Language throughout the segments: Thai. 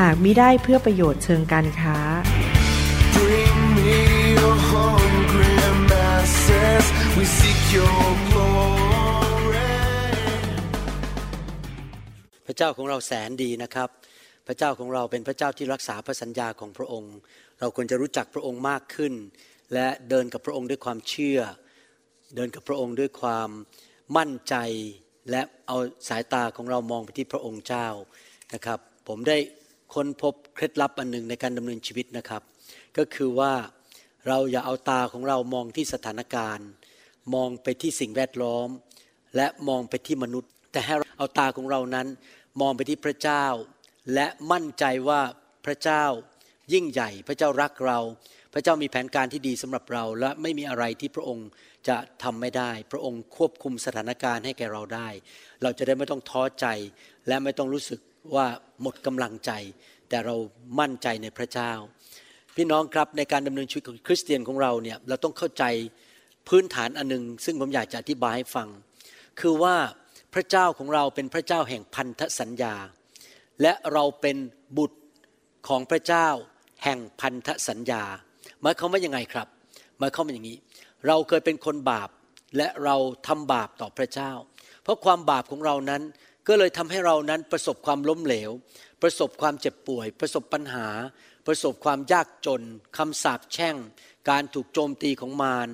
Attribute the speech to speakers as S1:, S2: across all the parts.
S1: หากมิได้เพื่อประโยชน์เชิงการค้า
S2: Bring me your hungry masses. We seek your glory.
S3: พระเจ้าของเราแสนดีนะครับ พระเจ้าของเราเป็นพระเจ้าที่รักษาพระสัญญาของพระองค์ เราควรจะรู้จักพระองค์มากขึ้น และเดินกับพระองค์ด้วยความเชื่อ เดินกับพระองค์ด้วยความมั่นใจ และเอาสายตาของเรามองไปที่พระองค์เจ้านะครับ ผมได้ ค้นพบเคล็ดลับอันหนึ่งในการดำเนินชีวิตนะครับ ก็คือว่าเราอย่าเอาตาของเรามองที่สถานการณ์ มองไปที่สิ่งแวดล้อม และมองไปที่มนุษย์ แต่ให้เราเอาตาของเรานั้น มองไปที่พระเจ้า และมั่นใจว่าพระเจ้ายิ่งใหญ่ พระเจ้ารักเรา พระเจ้ามีแผนการที่ดีสำหรับเราและไม่มีอะไรที่พระองค์จะทำไม่ได้ พระองค์ควบคุมสถานการณ์ให้แก่เราได้ เราจะได้ไม่ต้องท้อใจและไม่ต้องรู้สึก ว่าหมดกำลังใจ แต่เรามั่นใจในพระเจ้า พี่น้องครับในการดำเนินชีวิตของคริสเตียนของเราเนี่ยเราต้องเข้าใจพื้นฐานอันหนึง ซึ่งผมอยากจะอธิบายให้ฟัง คือว่าพระเจ้าของเราเป็นพระเจ้าแห่งพันธสัญญา และเราเป็นบุตรของพระเจ้าแห่งพันธสัญญาหมายความว่ายังไงครับหมายความว่าอย่างนี้ เราเคยเป็นคนบาปและเราทำบาปต่อพระเจ้า เพราะความบาปของเรานั้น ก็เลยทำให้เรานั้นประสบความล้มเหลว ประสบความเจ็บป่วย ประสบปัญหา ประสบความยากจนคำสาปแช่ง การถูกโจมตีของมาร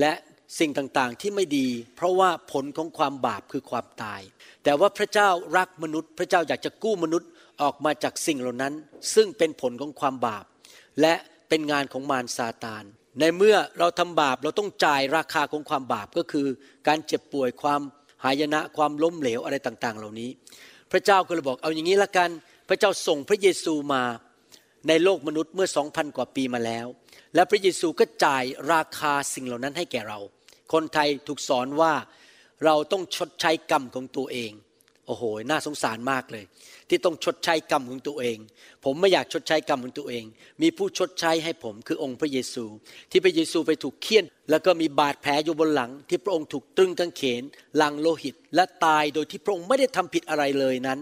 S3: และสิ่งต่างๆที่ไม่ดี เพราะว่าผลของความบาปคือความตาย แต่ว่าพระเจ้ารักมนุษย์ พระเจ้าอยากจะกู้มนุษย์ออกมาจากสิ่งเหล่านั้น ซึ่งเป็นผลของความบาป และเป็นงานของมารซาตาน ในเมื่อเราทำบาปเราต้องจ่ายราคาของความบาปก็คือ การเจ็บป่วยความ หายนะความล้มเหลวอะไรต่าง ๆ เหล่านี้ พระเจ้าก็เลยบอกเอาอย่างนี้ละกัน พระเจ้าส่งพระเยซูมาในโลกมนุษย์เมื่อสองพันกว่าปีมาแล้ว และพระเยซูก็จ่ายราคาสิ่งเหล่านั้นให้แก่เรา คนไทยถูกสอนว่าเราต้องชดใช้กรรมของตัวเอง โอ้โห น่าสงสารมากเลย ที่ต้องชดใช้กรรมของตัวเอง ผมไม่อยากชดใช้กรรมของตัวเอง มีผู้ชดใช้ให้ผมคือองค์พระเยซู ที่พระเยซูไปถูกเคี่ยน แล้วก็มีบาดแผลอยู่บนหลัง ที่พระองค์ถูกตรึงกางเขนลังโลหิต และตายโดยที่พระองค์ไม่ได้ทำผิดอะไรเลยนั้น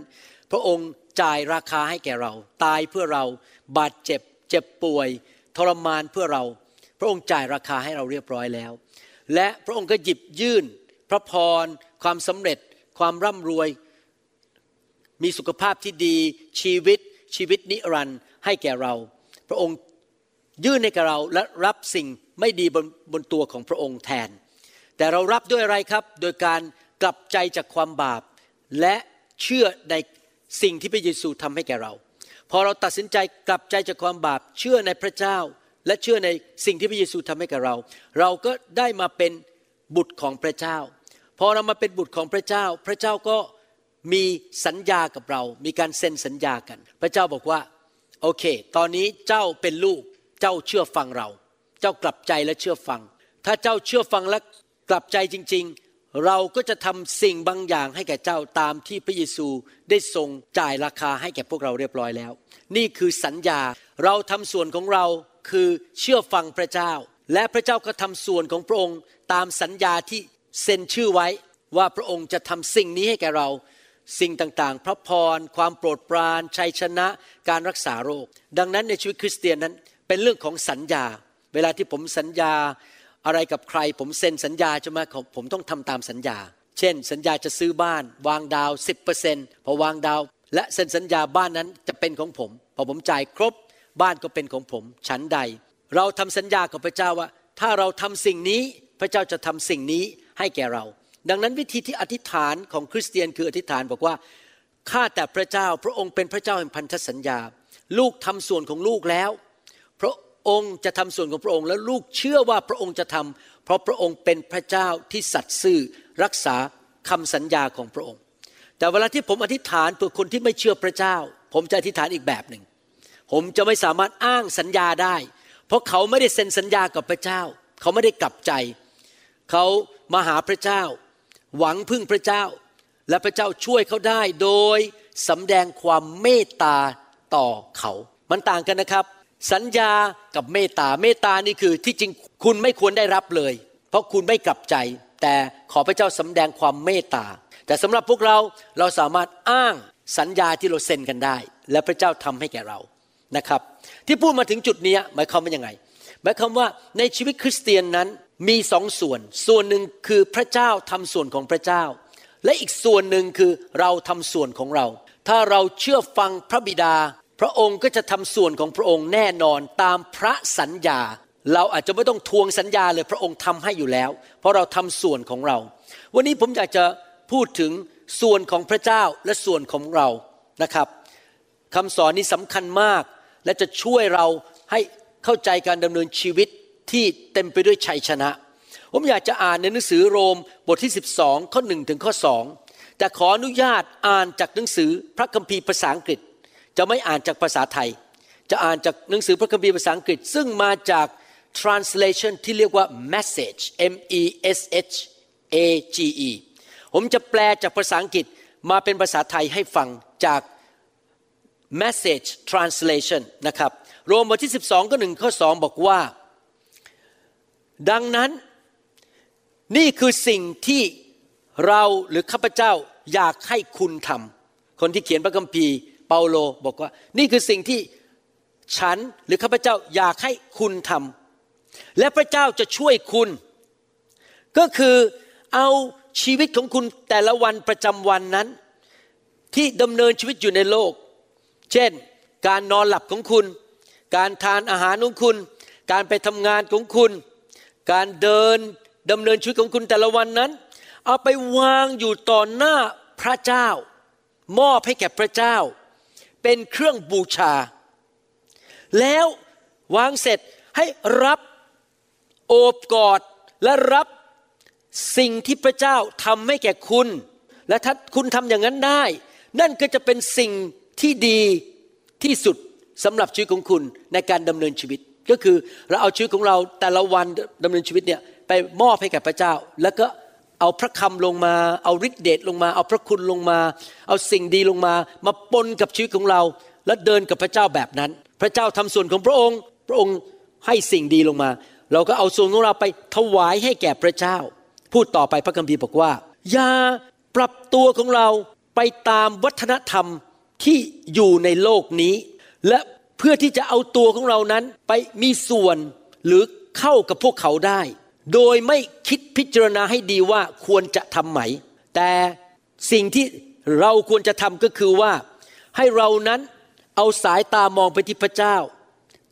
S3: พระองค์จ่ายราคาให้แก่เรา ตายเพื่อเราบาดเจ็บ เจ็บป่วย ทรมานเพื่อเรา พระองค์จ่ายราคาให้เราเรียบร้อยแล้ว และพระองค์ก็หยิบยื่น พระพร ความสำเร็จ ความร่ำรวย มีสุขภาพที่ดีชีวิตชีวิตนิรันดร์ให้แก่เรา พระองค์ยื่นให้แก่เราและรับสิ่งไม่ดีบนบนตัวของพระองค์แทน แต่เรารับด้วยอะไรครับ โดยการกลับใจจากความบาป และเชื่อในสิ่งที่พระเยซูทำให้แก่เรา พอเราตัดสินใจกลับใจจากความบาป เชื่อในพระเจ้า และเชื่อในสิ่งที่พระเยซูทำให้แก่เรา เราก็ได้มาเป็นบุตรของพระเจ้า พอเรามาเป็นบุตรของพระเจ้า พระเจ้าก็ มีสัญญากับเรา มีการเซ็นสัญญากัน พระเจ้าบอกว่า โอเค ตอนนี้เจ้าเป็นลูก เจ้าเชื่อฟังเรา เจ้ากลับใจและเชื่อฟัง ถ้าเจ้าเชื่อฟังและกลับใจจริง ๆ เราก็จะทำสิ่งบางอย่างให้แก่เจ้าตามที่พระเยซูได้ทรงจ่ายราคาให้แก่พวกเราเรียบร้อยแล้ว นี่คือสัญญา เราทำส่วนของเราคือเชื่อฟังพระเจ้า และพระเจ้าก็ทำส่วนของพระองค์ตามสัญญาที่เซ็นชื่อไว้ว่าพระองค์จะทำสิ่งนี้ให้แก่เรา สิ่งต่างๆ พระพร ความโปรดปราน ชัยชนะ การรักษาโรค ดังนั้นในชีวิตคริสเตียนนั้น เป็นเรื่องของสัญญา เวลาที่ผมสัญญาอะไรกับใคร ผมเซ็นสัญญาใช่ไหมของผมต้องทำตามสัญญา เช่น สัญญาจะซื้อบ้าน วางดาว 10%พอวางดาว และเซ็นสัญญาบ้านนั้นจะเป็นของผม พอผมจ่ายครบบ้านก็เป็นของผม ฉันใด เราทำสัญญากับพระเจ้าว่า ถ้าเราทำสิ่งนี้พระเจ้าจะทำสิ่งนี้ให้แก่เรา ดังนั้นวิธีที่อธิษฐานของคริสเตียนคืออธิษฐานบอกว่าข้าแต่พระเจ้าพระองค์เป็นพระเจ้าแห่งพันธสัญญา ลูกทำส่วนของลูกแล้ว พระองค์จะทำส่วนของพระองค์และลูกเชื่อว่าพระองค์จะทำเพราะพระองค์เป็นพระเจ้าที่สัตย์ซื่อรักษาคำสัญญาของพระองค์ แต่เวลาที่ผมอธิษฐานเพื่อคนที่ไม่เชื่อพระเจ้า ผมจะอธิษฐานอีกแบบหนึ่งผมจะไม่สามารถอ้างสัญญาได้ เพราะเขาไม่ได้เซ็นสัญญากับพระเจ้า เขาไม่ได้กลับใจ เขามาหาพระเจ้า หวังพึ่งพระเจ้า และพระเจ้าช่วยเขาได้โดยสำแดงความเมตตาต่อเขา มันต่างกันนะครับ สัญญากับเมตตา เมตตานี่คือที่จริงคุณไม่ควรได้รับเลย เพราะคุณไม่กลับใจ แต่ขอพระเจ้าสำแดงความเมตตา แต่สำหรับพวกเราเราสามารถอ้างสัญญาที่เราเซ็นกันได้ และพระเจ้าทำให้แก่เรานะครับ ที่พูดมาถึงจุดนี้หมายความว่ายังไงหมายความว่าในชีวิตคริสเตียนนั้น มีสองส่วน ส่วนหนึ่งคือพระเจ้าทำส่วนของพระเจ้า และอีกส่วนหนึ่งคือเราทำส่วนของเรา ถ้าเราเชื่อฟังพระบิดา พระองค์ก็จะทำส่วนของพระองค์แน่นอนตามพระสัญญา เราอาจจะไม่ต้องทวงสัญญาเลยพระองค์ทำให้อยู่แล้ว เพราะเราทำส่วนของเรา วันนี้ผมอยากจะพูดถึงส่วนของพระเจ้าและส่วนของเรานะครับคำสอนนี้สำคัญมาก และจะช่วยเราให้เข้าใจการดำเนินชีวิต ที่เต็มไปด้วยชัยชนะ ผมอยากจะอ่านในหนังสือโรมบทที่ 12 ข้อ1ถึงข้อ2แต่ขออนุญาตอ่านจากหนังสือพระคัมภีร์ภาษาอังกฤษ จะไม่อ่านจากภาษาไทย จะอ่านจากหนังสือพระคัมภีร์ภาษาอังกฤษ ซึ่งมาจาก translation ที่เรียกว่า message M E S H A G E ผมจะแปลจากภาษาอังกฤษมาเป็นภาษาไทยให้ฟังจาก message translation นะครับโรมบทที่ 12 ก็หนึ่งข้อ 2 บอกว่า ดังนั้นนี่คือสิ่งที่เราหรือข้าพเจ้าอยากให้คุณทำคนที่เขียนพระคัมภีร์เปาโลบอกว่า นี่คือสิ่งที่ฉันหรือข้าพเจ้าอยากให้คุณทำและพระเจ้าจะช่วยคุณ ก็คือเอาชีวิตของคุณแต่ละวันประจำวันนั้น ที่ดำเนินชีวิตอยู่ในโลก เช่น การนอนหลับของคุณ การทานอาหารของคุณ การไปทำงานของคุณ การเดินดำเนินชีวิตของคุณแต่ละวันนั้น เอาไปวางอยู่ต่อหน้าพระเจ้า มอบให้แก่พระเจ้า เป็นเครื่องบูชา แล้ววางเสร็จให้รับโอบกอดและรับสิ่งที่พระเจ้าทำให้แก่คุณ และถ้าคุณทำอย่างนั้นได้ นั่นก็จะเป็นสิ่งที่ดีที่สุดสำหรับชีวิตของคุณในการดำเนินชีวิต ก็คือเราเอาชีวิตของเราแต่ละวันดำเนินชีวิตเนี่ยไปมอบให้แก่พระเจ้า แล้วก็เอาพระคำลงมา เอาฤทธิเดชลงมา เอาพระคุณลงมา เอาสิ่งดีลงมา มาปนกับชีวิตของเรา และเดินกับพระเจ้าแบบนั้น พระเจ้าทำส่วนของพระองค์ พระองค์ให้สิ่งดีลงมา เราก็เอาส่วนของเราไปถวายให้แก่พระเจ้า พูดต่อไปพระคัมภีร์บอกว่า อย่าปรับตัวของเราไปตามวัฒนธรรมที่อยู่ในโลกนี้ และ เพื่อที่จะเอาตัวของเรานั้นไปมีส่วนหรือเข้ากับพวกเขาได้ โดยไม่คิดพิจารณาให้ดีว่าควรจะทำไหม แต่สิ่งที่เราควรจะทำก็คือว่า ให้เรานั้นเอาสายตามองไปที่พระเจ้า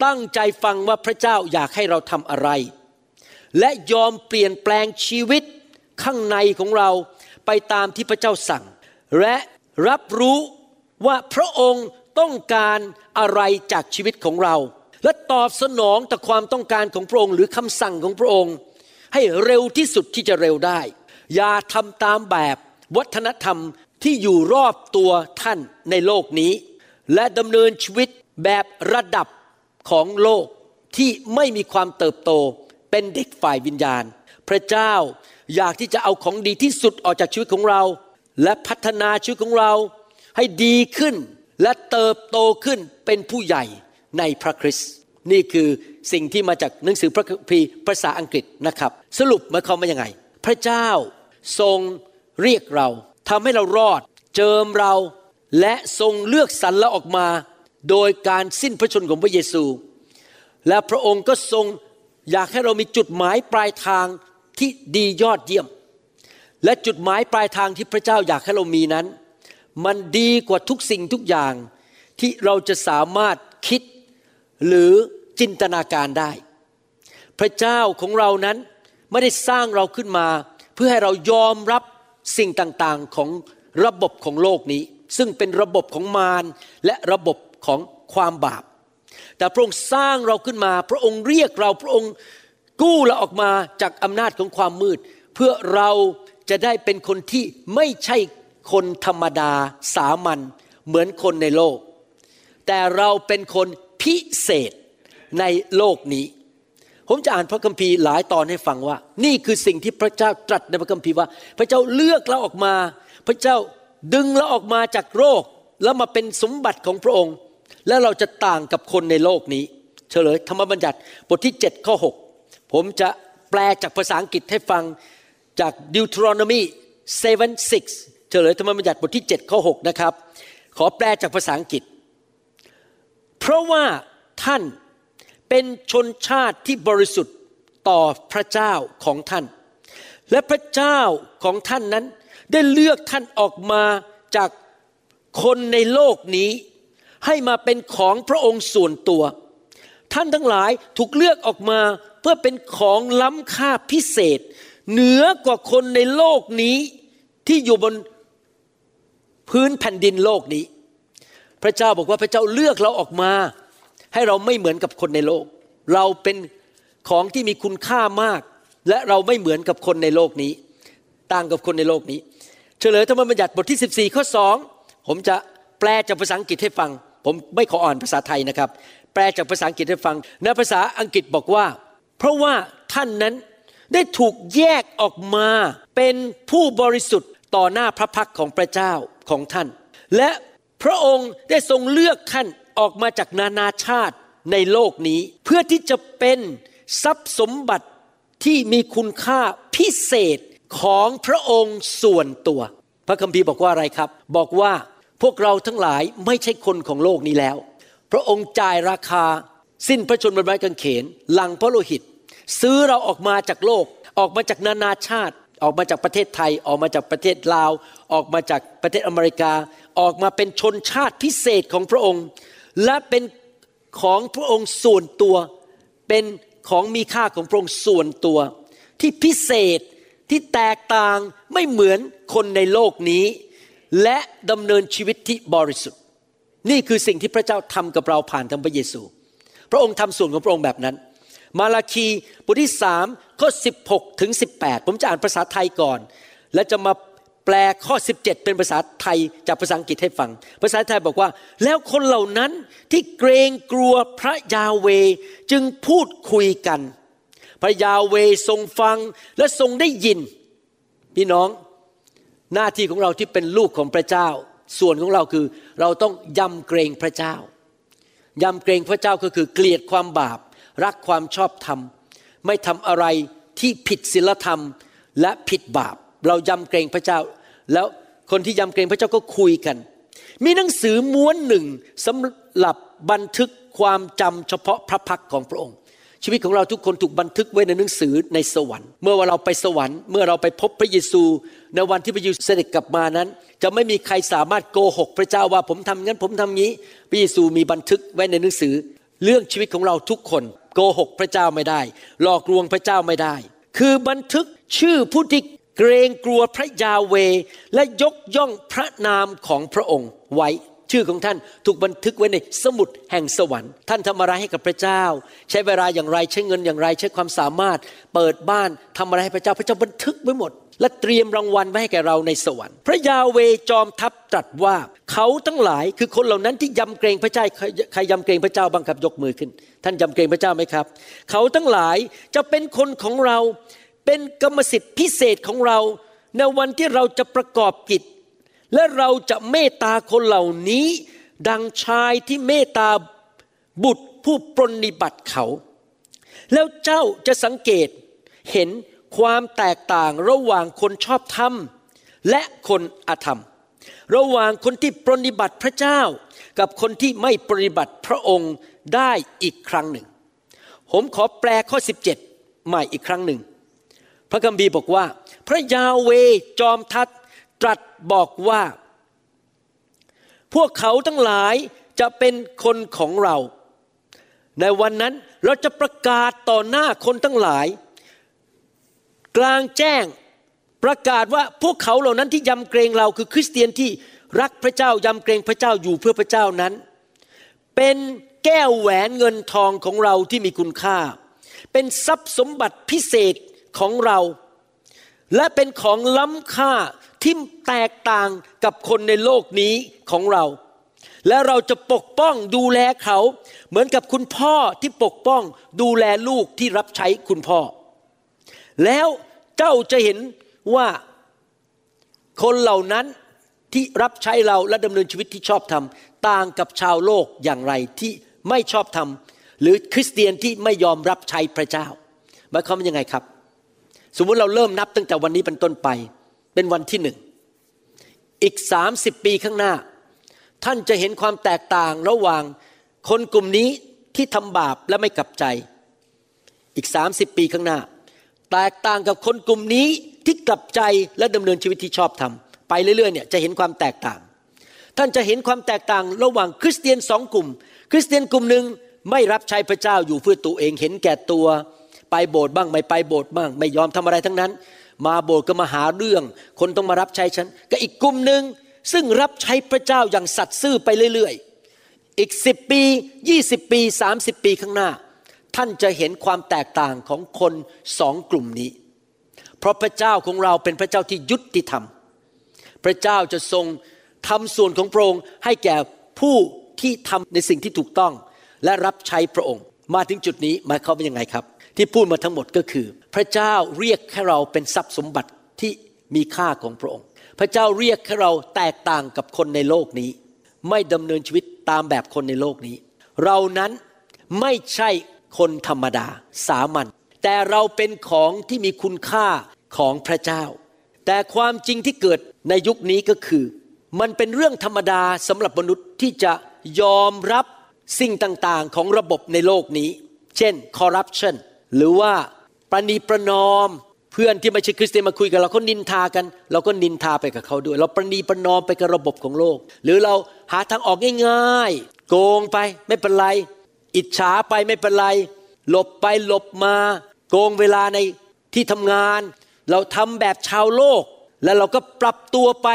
S3: ตั้งใจฟังว่าพระเจ้าอยากให้เราทำอะไร และยอมเปลี่ยนแปลงชีวิตข้างในของเราไปตามที่พระเจ้าสั่ง และรับรู้ว่าพระองค์ ต้องการอะไรจากชีวิตของเรา และตอบสนองต่อความต้องการของพระองค์หรือคำสั่งของพระองค์ ให้เร็วที่สุดที่จะเร็วได้ อย่าทำตามแบบวัฒนธรรมที่อยู่รอบตัวท่านในโลกนี้ และดำเนินชีวิตแบบระดับของโลกที่ไม่มีความเติบโตเป็นเด็กฝ่ายวิญญาณ พระเจ้าอยากที่จะเอาของดีที่สุดออกจากชีวิตของเรา และพัฒนาชีวิตของเราให้ดีขึ้น และเติบโตขึ้นเป็นผู้ใหญ่ในพระคริสต์นี่คือสิ่งที่มาจากหนังสือพระคัมภีร์ภาษาอังกฤษนะครับ สรุปหมายความว่ายังไง พระเจ้าทรงเรียกเราทำให้เรารอด เจิมเราและทรงเลือกสรรเราออกมา โดยการสิ้นพระชนของพระเยซู และพระองค์ก็ทรงอยากให้เรามีจุดหมายปลายทางที่ดียอดเยี่ยม และจุดหมายปลายทางที่พระเจ้าอยากให้เรามีนั้น มันดีกว่าทุกสิ่งทุกอย่างที่เราจะสามารถคิดหรือจินตนาการได้ พระเจ้าของเรานั้นไม่ได้สร้างเราขึ้นมา เพื่อให้เรายอมรับสิ่งต่างๆของระบบของโลกนี้ ซึ่งเป็นระบบของมารและระบบของความบาป แต่พระองค์สร้างเราขึ้นมา พระองค์เรียกเราพระองค์กู้เราออกมาจากอำนาจของความมืด เพื่อเราจะได้เป็นคนที่ไม่ใช่ คนธรรมดาสามัญเหมือนคนในโลก แต่เราเป็นคนพิเศษในโลกนี้ ผมจะอ่านพระคัมภีร์หลายตอนให้ฟังว่า นี่คือสิ่งที่พระเจ้าตรัสในพระคัมภีร์ว่า พระเจ้าเลือกเราออกมา พระเจ้าดึงเราออกมาจากโรคแล้วมาเป็นสมบัติของพระองค์ แล้วเราจะต่างกับคนในโลกนี้ เฉลยธรรมบัญญัติบทที่ 7 ข้อ 6 ผมจะแปลจากภาษาอังกฤษให้ฟังจาก Deuteronomy 7:6 ฉลยธรรมบัญญัติบทที่ 7 ข้อ 6 นะครับ ขอแปลจากภาษาอังกฤษ เพราะว่าท่านเป็นชนชาติที่บริสุทธิ์ต่อพระเจ้าของท่าน และพระเจ้าของท่านนั้นได้เลือกท่านออกมาจากคนในโลกนี้ ให้มาเป็นของพระองค์ส่วนตัว ท่านทั้งหลายถูกเลือกออกมาเพื่อเป็นของล้ำค่าพิเศษ เหนือกว่าคนในโลกนี้ที่อยู่บน พื้นแผ่นดินโลกนี้ พระเจ้าบอกว่าพระเจ้าเลือกเราออกมา ให้เราไม่เหมือนกับคนในโลก เราเป็นของที่มีคุณค่ามาก และเราไม่เหมือนกับคนในโลกนี้ ต่างกับคนในโลกนี้ เฉลยธรรมบัญญัติบทที่ 14 ข้อ 2 ผมจะแปลจากภาษาอังกฤษให้ฟัง ผมไม่ขออ่านภาษาไทยนะครับ แปลจากภาษาอังกฤษให้ฟังในภาษาอังกฤษบอกว่า เพราะว่าท่านนั้นได้ถูกแยกออกมาเป็นผู้บริสุทธิ์ต่อหน้าพระพักของพระเจ้า ของท่าน และพระองค์ได้ทรงเลือกท่านออกมาจากนานาชาติในโลกนี้ เพื่อที่จะเป็นทรัพย์สมบัติที่มีคุณค่าพิเศษของพระองค์ส่วนตัว พระคัมภีร์บอกว่าอะไรครับ บอกว่าพวกเราทั้งหลายไม่ใช่คนของโลกนี้แล้ว พระองค์จ่ายราคา สิ้นพระชนม์บนไม้กางเขนหลังพระโลหิต ซื้อเราออกมาจากโลกออกมาจากนานาชาติ ออกมาจากประเทศไทยออกมาจากประเทศลาว ออกมาจากประเทศอเมริกา ออกมาเป็นชนชาติพิเศษของพระองค์ และเป็นของพระองค์ส่วนตัว เป็นของมีค่าของพระองค์ส่วนตัว ที่พิเศษที่แตกต่างไม่เหมือนคนในโลกนี้ และดำเนินชีวิตที่บริสุทธิ์ นี่คือสิ่งที่พระเจ้าทำกับเราผ่านทางพระเยซู พระองค์ทำส่วนของพระองค์แบบนั้น มาราคีบทที่สามข้อ16ถึง18ผมจะอ่านภาษาไทยก่อน และจะมาแปลข้อ 17 เป็นภาษาไทยจากภาษาอังกฤษให้ฟัง ภาษาไทยบอกว่า แล้วคนเหล่านั้นที่เกรงกลัวพระยาเวจึงพูดคุยกัน พระยาเวทรงฟังและทรงได้ยิน พี่น้องหน้าที่ของเราที่เป็นลูกของพระเจ้า ส่วนของเราคือ เราต้องยำเกรงพระเจ้า ยำเกรงพระเจ้าก็คือเกลียดความบาป รักความชอบธรรม ไม่ทำอะไรที่ผิดศีลธรรมและผิดบาป เรายำเกรงพระเจ้า แล้วคนที่ยำเกรงพระเจ้าก็คุยกัน มีหนังสือม้วนหนึ่งสำหรับบันทึกความจำเฉพาะพระพักของพระองค์ชีวิตของเราทุกคนถูกบันทึกไว้ในหนังสือในสวรรค์ เมื่อเราไปสวรรค์เมื่อเราไปพบพระเยซูในวันที่พระเยซูเสด็จกลับมานั้น จะไม่มีใครสามารถโกหกพระเจ้าว่าผมทำงั้นผมทำงี้ พระเยซูมีบันทึกไว้ในหนังสือ เรื่องชีวิตของเราทุกคน โกหกพระเจ้าไม่ได้ หลอกลวงพระเจ้าไม่ได้ คือบันทึกชื่อผู้ที่เกรงกลัวพระยาเวและยกย่องพระนามของพระองค์ไว้ชื่อของท่านถูกบันทึกไว้ในสมุดแห่งสวรรค์ ท่านทำอะไรให้กับพระเจ้า ใช้เวลาอย่างไรใช้เงินอย่างไร ใช้ความสามารถ เปิดบ้านทำอะไรให้พระเจ้า พระเจ้าบันทึกไว้หมด และเตรียมรางวัลไว้ให้แก่เราในสวรรค์ พระยาเวจอมทัพตรัสว่าเขาทั้งหลายคือคนเหล่านั้นที่ยำเกรงพระเจ้าใครใครยำเกรงพระเจ้าบ้างครับยกมือขึ้น ท่านยำเกรงพระเจ้าไหมครับ เขาทั้งหลายจะเป็นคนของเราเป็นกรรมสิทธิ์พิเศษของเรา ในวันที่เราจะประกอบกิจ และเราจะเมตตาคนเหล่านี้ ดังชายที่เมตตาบุตรผู้ปรนนิบัติเขา แล้วเจ้าจะสังเกตเห็น ความแตกต่างระหว่างคนชอบธรรม และคนอธรรม ระหว่างคนที่ปรนนิบัติพระเจ้า กับคนที่ไม่ปรนนิบัติพระองค์ได้อีกครั้งหนึ่ง ผมขอแปลข้อ 17 ใหม่อีกครั้งหนึ่ง พระคัมภีร์บอกว่า พระยาเวจอมทัตตรัสบอกว่า พวกเขาทั้งหลายจะเป็นคนของเรา ในวันนั้นเราจะประกาศต่อหน้าคนทั้งหลาย กลางแจ้งประกาศว่าพวกเขาเหล่านั้นที่ยำเกรงเราคือคริสเตียนที่รักพระเจ้ายำเกรงพระเจ้าอยู่เพื่อพระเจ้านั้น เป็นแก้วแหวนเงินทองของเราที่มีคุณค่า เป็นทรัพย์สมบัติพิเศษของเรา และเป็นของล้ำค่าที่แตกต่างกับคนในโลกนี้ของเรา และเราจะปกป้องดูแลเขา เหมือนกับคุณพ่อที่ปกป้องดูแลลูกที่รับใช้คุณพ่อ แล้วเจ้าจะเห็นว่าคนเหล่านั้นที่รับใช้เราและดำเนินชีวิตที่ชอบธรรมต่างกับชาวโลกอย่างไรที่ไม่ชอบธรรมหรือคริสเตียนที่ไม่ยอมรับใช้พระเจ้าหมายความว่ายังไงครับ สมมุติเราเริ่มนับตั้งแต่วันนี้เป็นต้นไป เป็นวันที่หนึ่งอีกสามสิบปีข้างหน้า ท่านจะเห็นความแตกต่างระหว่างคนกลุ่มนี้ที่ทำบาปและไม่กลับใจ อีกสามสิบปีข้างหน้า แตกต่างกับคนกลุ่มนี้ที่กลับใจและดำเนินชีวิตที่ชอบทำไปเรื่อยๆเนี่ยจะเห็นความแตกต่าง ท่านจะเห็นความแตกต่างระหว่างคริสเตียนสองกลุ่ม คริสเตียนกลุ่มหนึ่งไม่รับใช้พระเจ้าอยู่เพื่อตัวเองเห็นแก่ตัว ไปโบสถ์บ้างไม่ไปโบสถ์บ้าง ไม่ยอมทำอะไรทั้งนั้น มาโบสถ์ก็มาหาเรื่อง คนต้องมารับใช้ฉันก็อีกกลุ่มหนึ่งซึ่งรับใช้พระเจ้าอย่างสัตย์ซื่อไปเรื่อยๆ อีกสิบปียี่สิบปีสามสิบปีข้างหน้า ท่านจะเห็นความแตกต่างของคนสองกลุ่มนี้ เพราะพระเจ้าของเราเป็นพระเจ้าที่ยุติธรรม พระเจ้าจะทรงทำส่วนของพระองค์ให้แก่ผู้ที่ทำในสิ่งที่ถูกต้อง และรับใช้พระองค์ มาถึงจุดนี้หมายความว่ายังไงครับ ที่พูดมาทั้งหมดก็คือ พระเจ้าเรียกให้เราเป็นทรัพย์สมบัติที่มีค่าของพระองค์ พระเจ้าเรียกให้เราแตกต่างกับคนในโลกนี้ ไม่ดำเนินชีวิตตามแบบคนในโลกนี้ เรานั้นไม่ใช่ คนธรรมดาสามัญแต่เราเป็นของที่มีคุณค่าของพระเจ้า แต่ความจริงที่เกิดในยุคนี้ก็คือ มันเป็นเรื่องธรรมดาสำหรับมนุษย์ที่จะยอมรับสิ่งต่างๆ ของระบบในโลกนี้ เช่นคอร์รัปชันหรือว่าประนีประนอม เพื่อนที่ไม่ใช่คริสเตียนมาคุยกับเราเขานินทากัน เราก็นินทาไปกับเขาด้วย เราประนีประนอมไปกับระบบของโลก หรือเราหาทางออกง่ายๆ โกงไปไม่เป็นไร อิจฉาไปไม่เป็นไร หลบไปหลบมา โกงเวลาในที่ทำงาน เราทำแบบชาวโลก แล้วเราก็ปรับตัวไป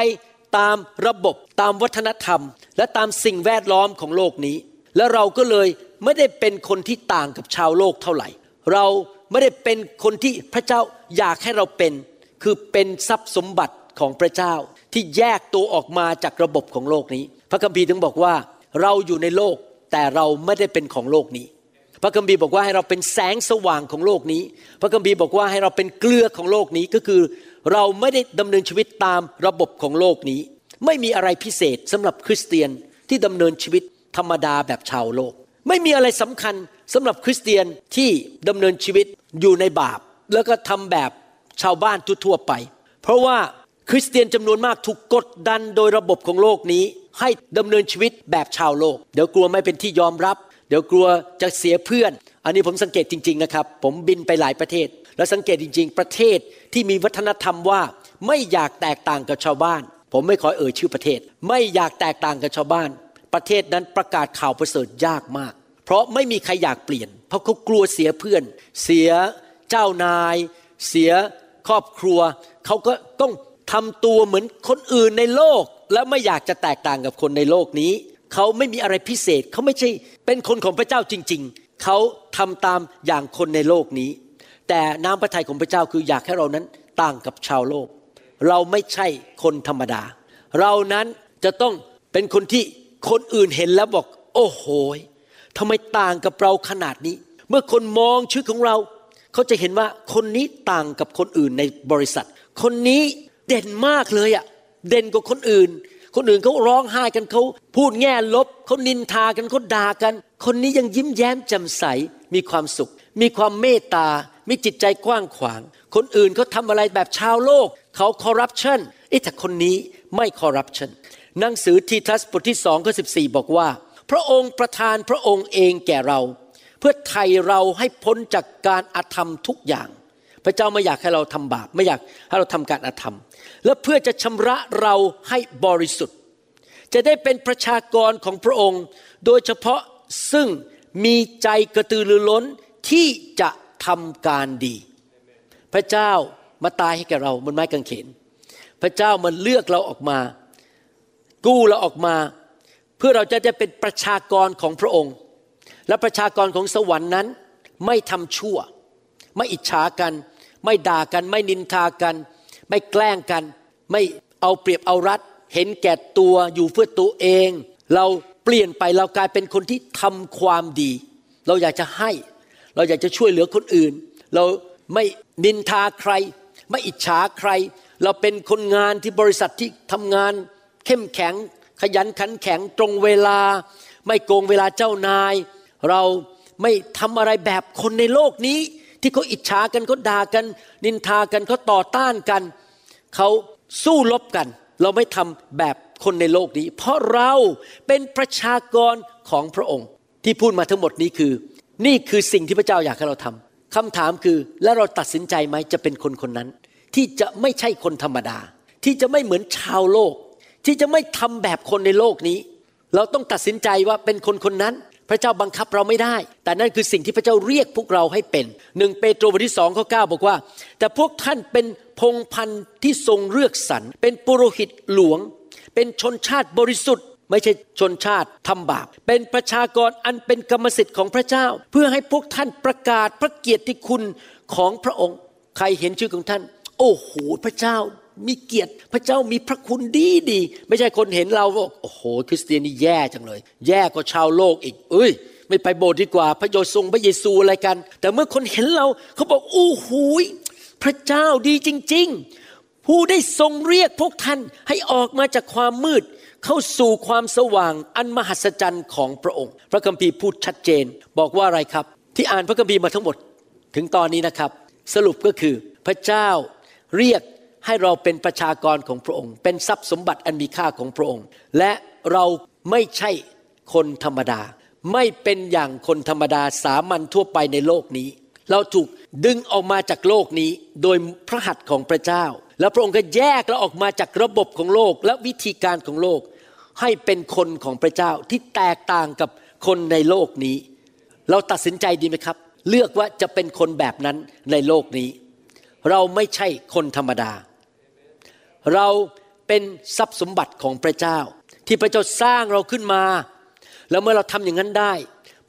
S3: ตามระบบตามวัฒนธรรม และตามสิ่งแวดล้อมของโลกนี้ แล้วเราก็เลยไม่ได้เป็นคนที่ต่างกับชาวโลกเท่าไหร่ เราไม่ได้เป็นคนที่พระเจ้าอยากให้เราเป็น คือเป็นทรัพย์สมบัติของพระเจ้าที่แยกตัวออกมาจากระบบของโลกนี้ พระคัมภีร์ถึงบอกว่า เราอยู่ในโลก แต่เราไม่ได้เป็นของโลกนี้ พระคัมภีร์บอกว่าให้เราเป็นแสงสว่างของโลกนี้ พระคัมภีร์บอกว่าให้เราเป็นเกลือของโลกนี้ก็คือ เราไม่ได้ดำเนินชีวิตตามระบบของโลกนี้ ไม่มีอะไรพิเศษสำหรับคริสเตียนที่ดำเนินชีวิตธรรมดาแบบชาวโลก ไม่มีอะไรสำคัญสำหรับคริสเตียนที่ดำเนินชีวิตอยู่ในบาป แล้วก็ทำแบบชาวบ้านทั่วๆไป เพราะว่าคริสเตียนจำนวนมากถูกกดดันโดยระบบของโลกนี้ ให้ดำเนินชีวิตแบบชาวโลก เดี๋ยวกลัวไม่เป็นที่ยอมรับ เดี๋ยวกลัวจะเสียเพื่อน อันนี้ผมสังเกตจริง ๆนะครับ ผมบินไปหลายประเทศ แล้วสังเกตจริง ๆ ประเทศที่มีวัฒนธรรมว่าไม่อยากแตกต่างกับชาวบ้าน ผมไม่ขอเอ่ยชื่อประเทศ ไม่อยากแตกต่างกับชาวบ้าน ประเทศนั้นประกาศข่าวประเสริฐยากมาก เพราะไม่มีใครอยากเปลี่ยน เพราะเขากลัวเสียเพื่อน เสียเจ้านาย เสียครอบครัว เขาก็ต้อง ทำตัวเหมือนคนอื่นในโลก แล้วไม่อยากจะแตกต่างกับคนในโลกนี้ เขาไม่มีอะไรพิเศษ เขาไม่ใช่เป็นคนของพระเจ้าจริง ๆ เขาทำตามอย่างคนในโลกนี้ แต่น้ำพระทัยของพระเจ้าคืออยากให้เรานั้นต่างกับชาวโลก เราไม่ใช่คนธรรมดา เรานั้นจะต้องเป็นคนที่คนอื่นเห็นแล้วบอก โอ้โหทำไมต่างกับเราขนาดนี้ เมื่อคนมองชีวิตของเรา เขาจะเห็นว่าคนนี้ต่างกับคนอื่นในบริษัท คนนี้ เด่นมากเลยอะ่ะเด่นกว่าคนอื่น คนอื่นเขาร้องไห้กันเขาพูดแง่ลบเขานินทากันเขาด่ากัน คนนี้ยังยิ้มแย้มแจ่มใสมีความสุข มีความเมตตา มีจิตใจกว้างขวาง คนอื่นเขาทำอะไรแบบชาวโลก เขาคอร์รัปชันเอ๊ะแต่คนนี้ไม่คอร์รัปชันหนังสือทีทัสบทที่สองข้อสิบอกว่า พระองค์ประทานพระองค์เองแก่เรา เพื่อไถ่เราให้พ้นจากการอาธรรมทุกอย่าง พระเจ้าไม่อยากให้เราทำบาปไม่อยากให้เราทำการอาธรรม และเพื่อจะชำระเราให้บริสุทธิ์ จะได้เป็นประชากรของพระองค์ โดยเฉพาะซึ่งมีใจกระตือรือร้นที่จะทำการดี พระเจ้ามาตายให้แก่เราบนไม้กางเขน พระเจ้ามาเลือกเราออกมา กู้เราออกมา เพื่อเราจะได้เป็นประชากรของพระองค์ และประชากรของสวรรค์นั้น ไม่ทำชั่ว ไม่อิจฉากัน ไม่ด่ากัน ไม่นินทากัน ไม่แกล้งกัน ไม่เอาเปรียบเอารัด เห็นแก่ตัวอยู่เพื่อตัวเอง เราเปลี่ยนไปเรากลายเป็นคนที่ทำความดี เราอยากจะให้ เราอยากจะช่วยเหลือคนอื่น เราไม่นินทาใคร ไม่อิจฉาใคร เราเป็นคนงานที่บริษัทที่ทำงาน เข้มแข็ง ขยันขันแข็งตรงเวลา ไม่โกงเวลาเจ้านาย เราไม่ทำอะไรแบบคนในโลกนี้ที่เขาอิจฉากันเขาด่ากัน นินทากันเขาต่อต้านกัน เขาสู้รบกัน เราไม่ทำแบบคนในโลกนี้ เพราะเราเป็นประชากรของพระองค์ ที่พูดมาทั้งหมดนี้คือ นี่คือสิ่งที่พระเจ้าอยากให้เราทำคำถามคือแล้วเราตัดสินใจไหมจะเป็นคนคนนั้น ที่จะไม่ใช่คนธรรมดา ที่จะไม่เหมือนชาวโลก ที่จะไม่ทำแบบคนในโลกนี้ เราต้องตัดสินใจว่าเป็นคนคนนั้น พระเจ้าบังคับเราไม่ได้ แต่นั่นคือสิ่งที่พระเจ้าเรียกพวกเราให้เป็นหนึ่งเปโตรบทที่สองข้อเก้าบอกว่า แต่พวกท่านเป็นพงพันธุ์ที่ทรงเลือกสรรเป็นปุโรหิตหลวง เป็นชนชาติบริสุทธิ์ ไม่ใช่ชนชาติทำบาป เป็นประชากรอันเป็นกรรมสิทธิ์ของพระเจ้า เพื่อให้พวกท่านประกาศพระเกียรติคุณของพระองค์ ใครเห็นชื่อของท่าน โอ้โหพระเจ้า มีเกียรติพระเจ้ามีพระคุณดีดี ไม่ใช่คนเห็นเราบอกโอ้โห คริสเตียนนี่แย่จังเลย แย่กว่าชาวโลกอีก เอ้ย ไม่ไปโบสถ์ดีกว่า พระโยทรงพระเยซูอะไรกัน แต่เมื่อคนเห็นเราเขาบอกโอ้โหพระเจ้าดีจริง ๆ ผู้ได้ทรงเรียกพวกท่านให้ออกมาจากความมืดเข้าสู่ความสว่างอันมหัศจรรย์ของพระองค์ พระคัมภีร์พูดชัดเจน บอกว่าอะไรครับ ที่อ่านพระคัมภีร์มาทั้งหมด ถึงตอนนี้นะครับ สรุปก็คือพระเจ้าเรียก ให้เราเป็นประชากรของพระองค์ เป็นทรัพย์สมบัติอันมีค่าของพระองค์ และเราไม่ใช่คนธรรมดา ไม่เป็นอย่างคนธรรมดาสามัญทั่วไปในโลกนี้ เราถูกดึงออกมาจากโลกนี้โดยพระหัตถ์ของพระเจ้า แล้วพระองค์ก็แยกเราออกมาจากระบบของโลกและวิธีการของโลก ให้เป็นคนของพระเจ้าที่แตกต่างกับคนในโลกนี้ เราตัดสินใจดีไหมครับ เลือกว่าจะเป็นคนแบบนั้นในโลกนี้ เราไม่ใช่คนธรรมดา เราเป็นทรัพย์สมบัติของพระเจ้า ที่พระเจ้าสร้างเราขึ้นมา แล้วเมื่อเราทำอย่างนั้นได้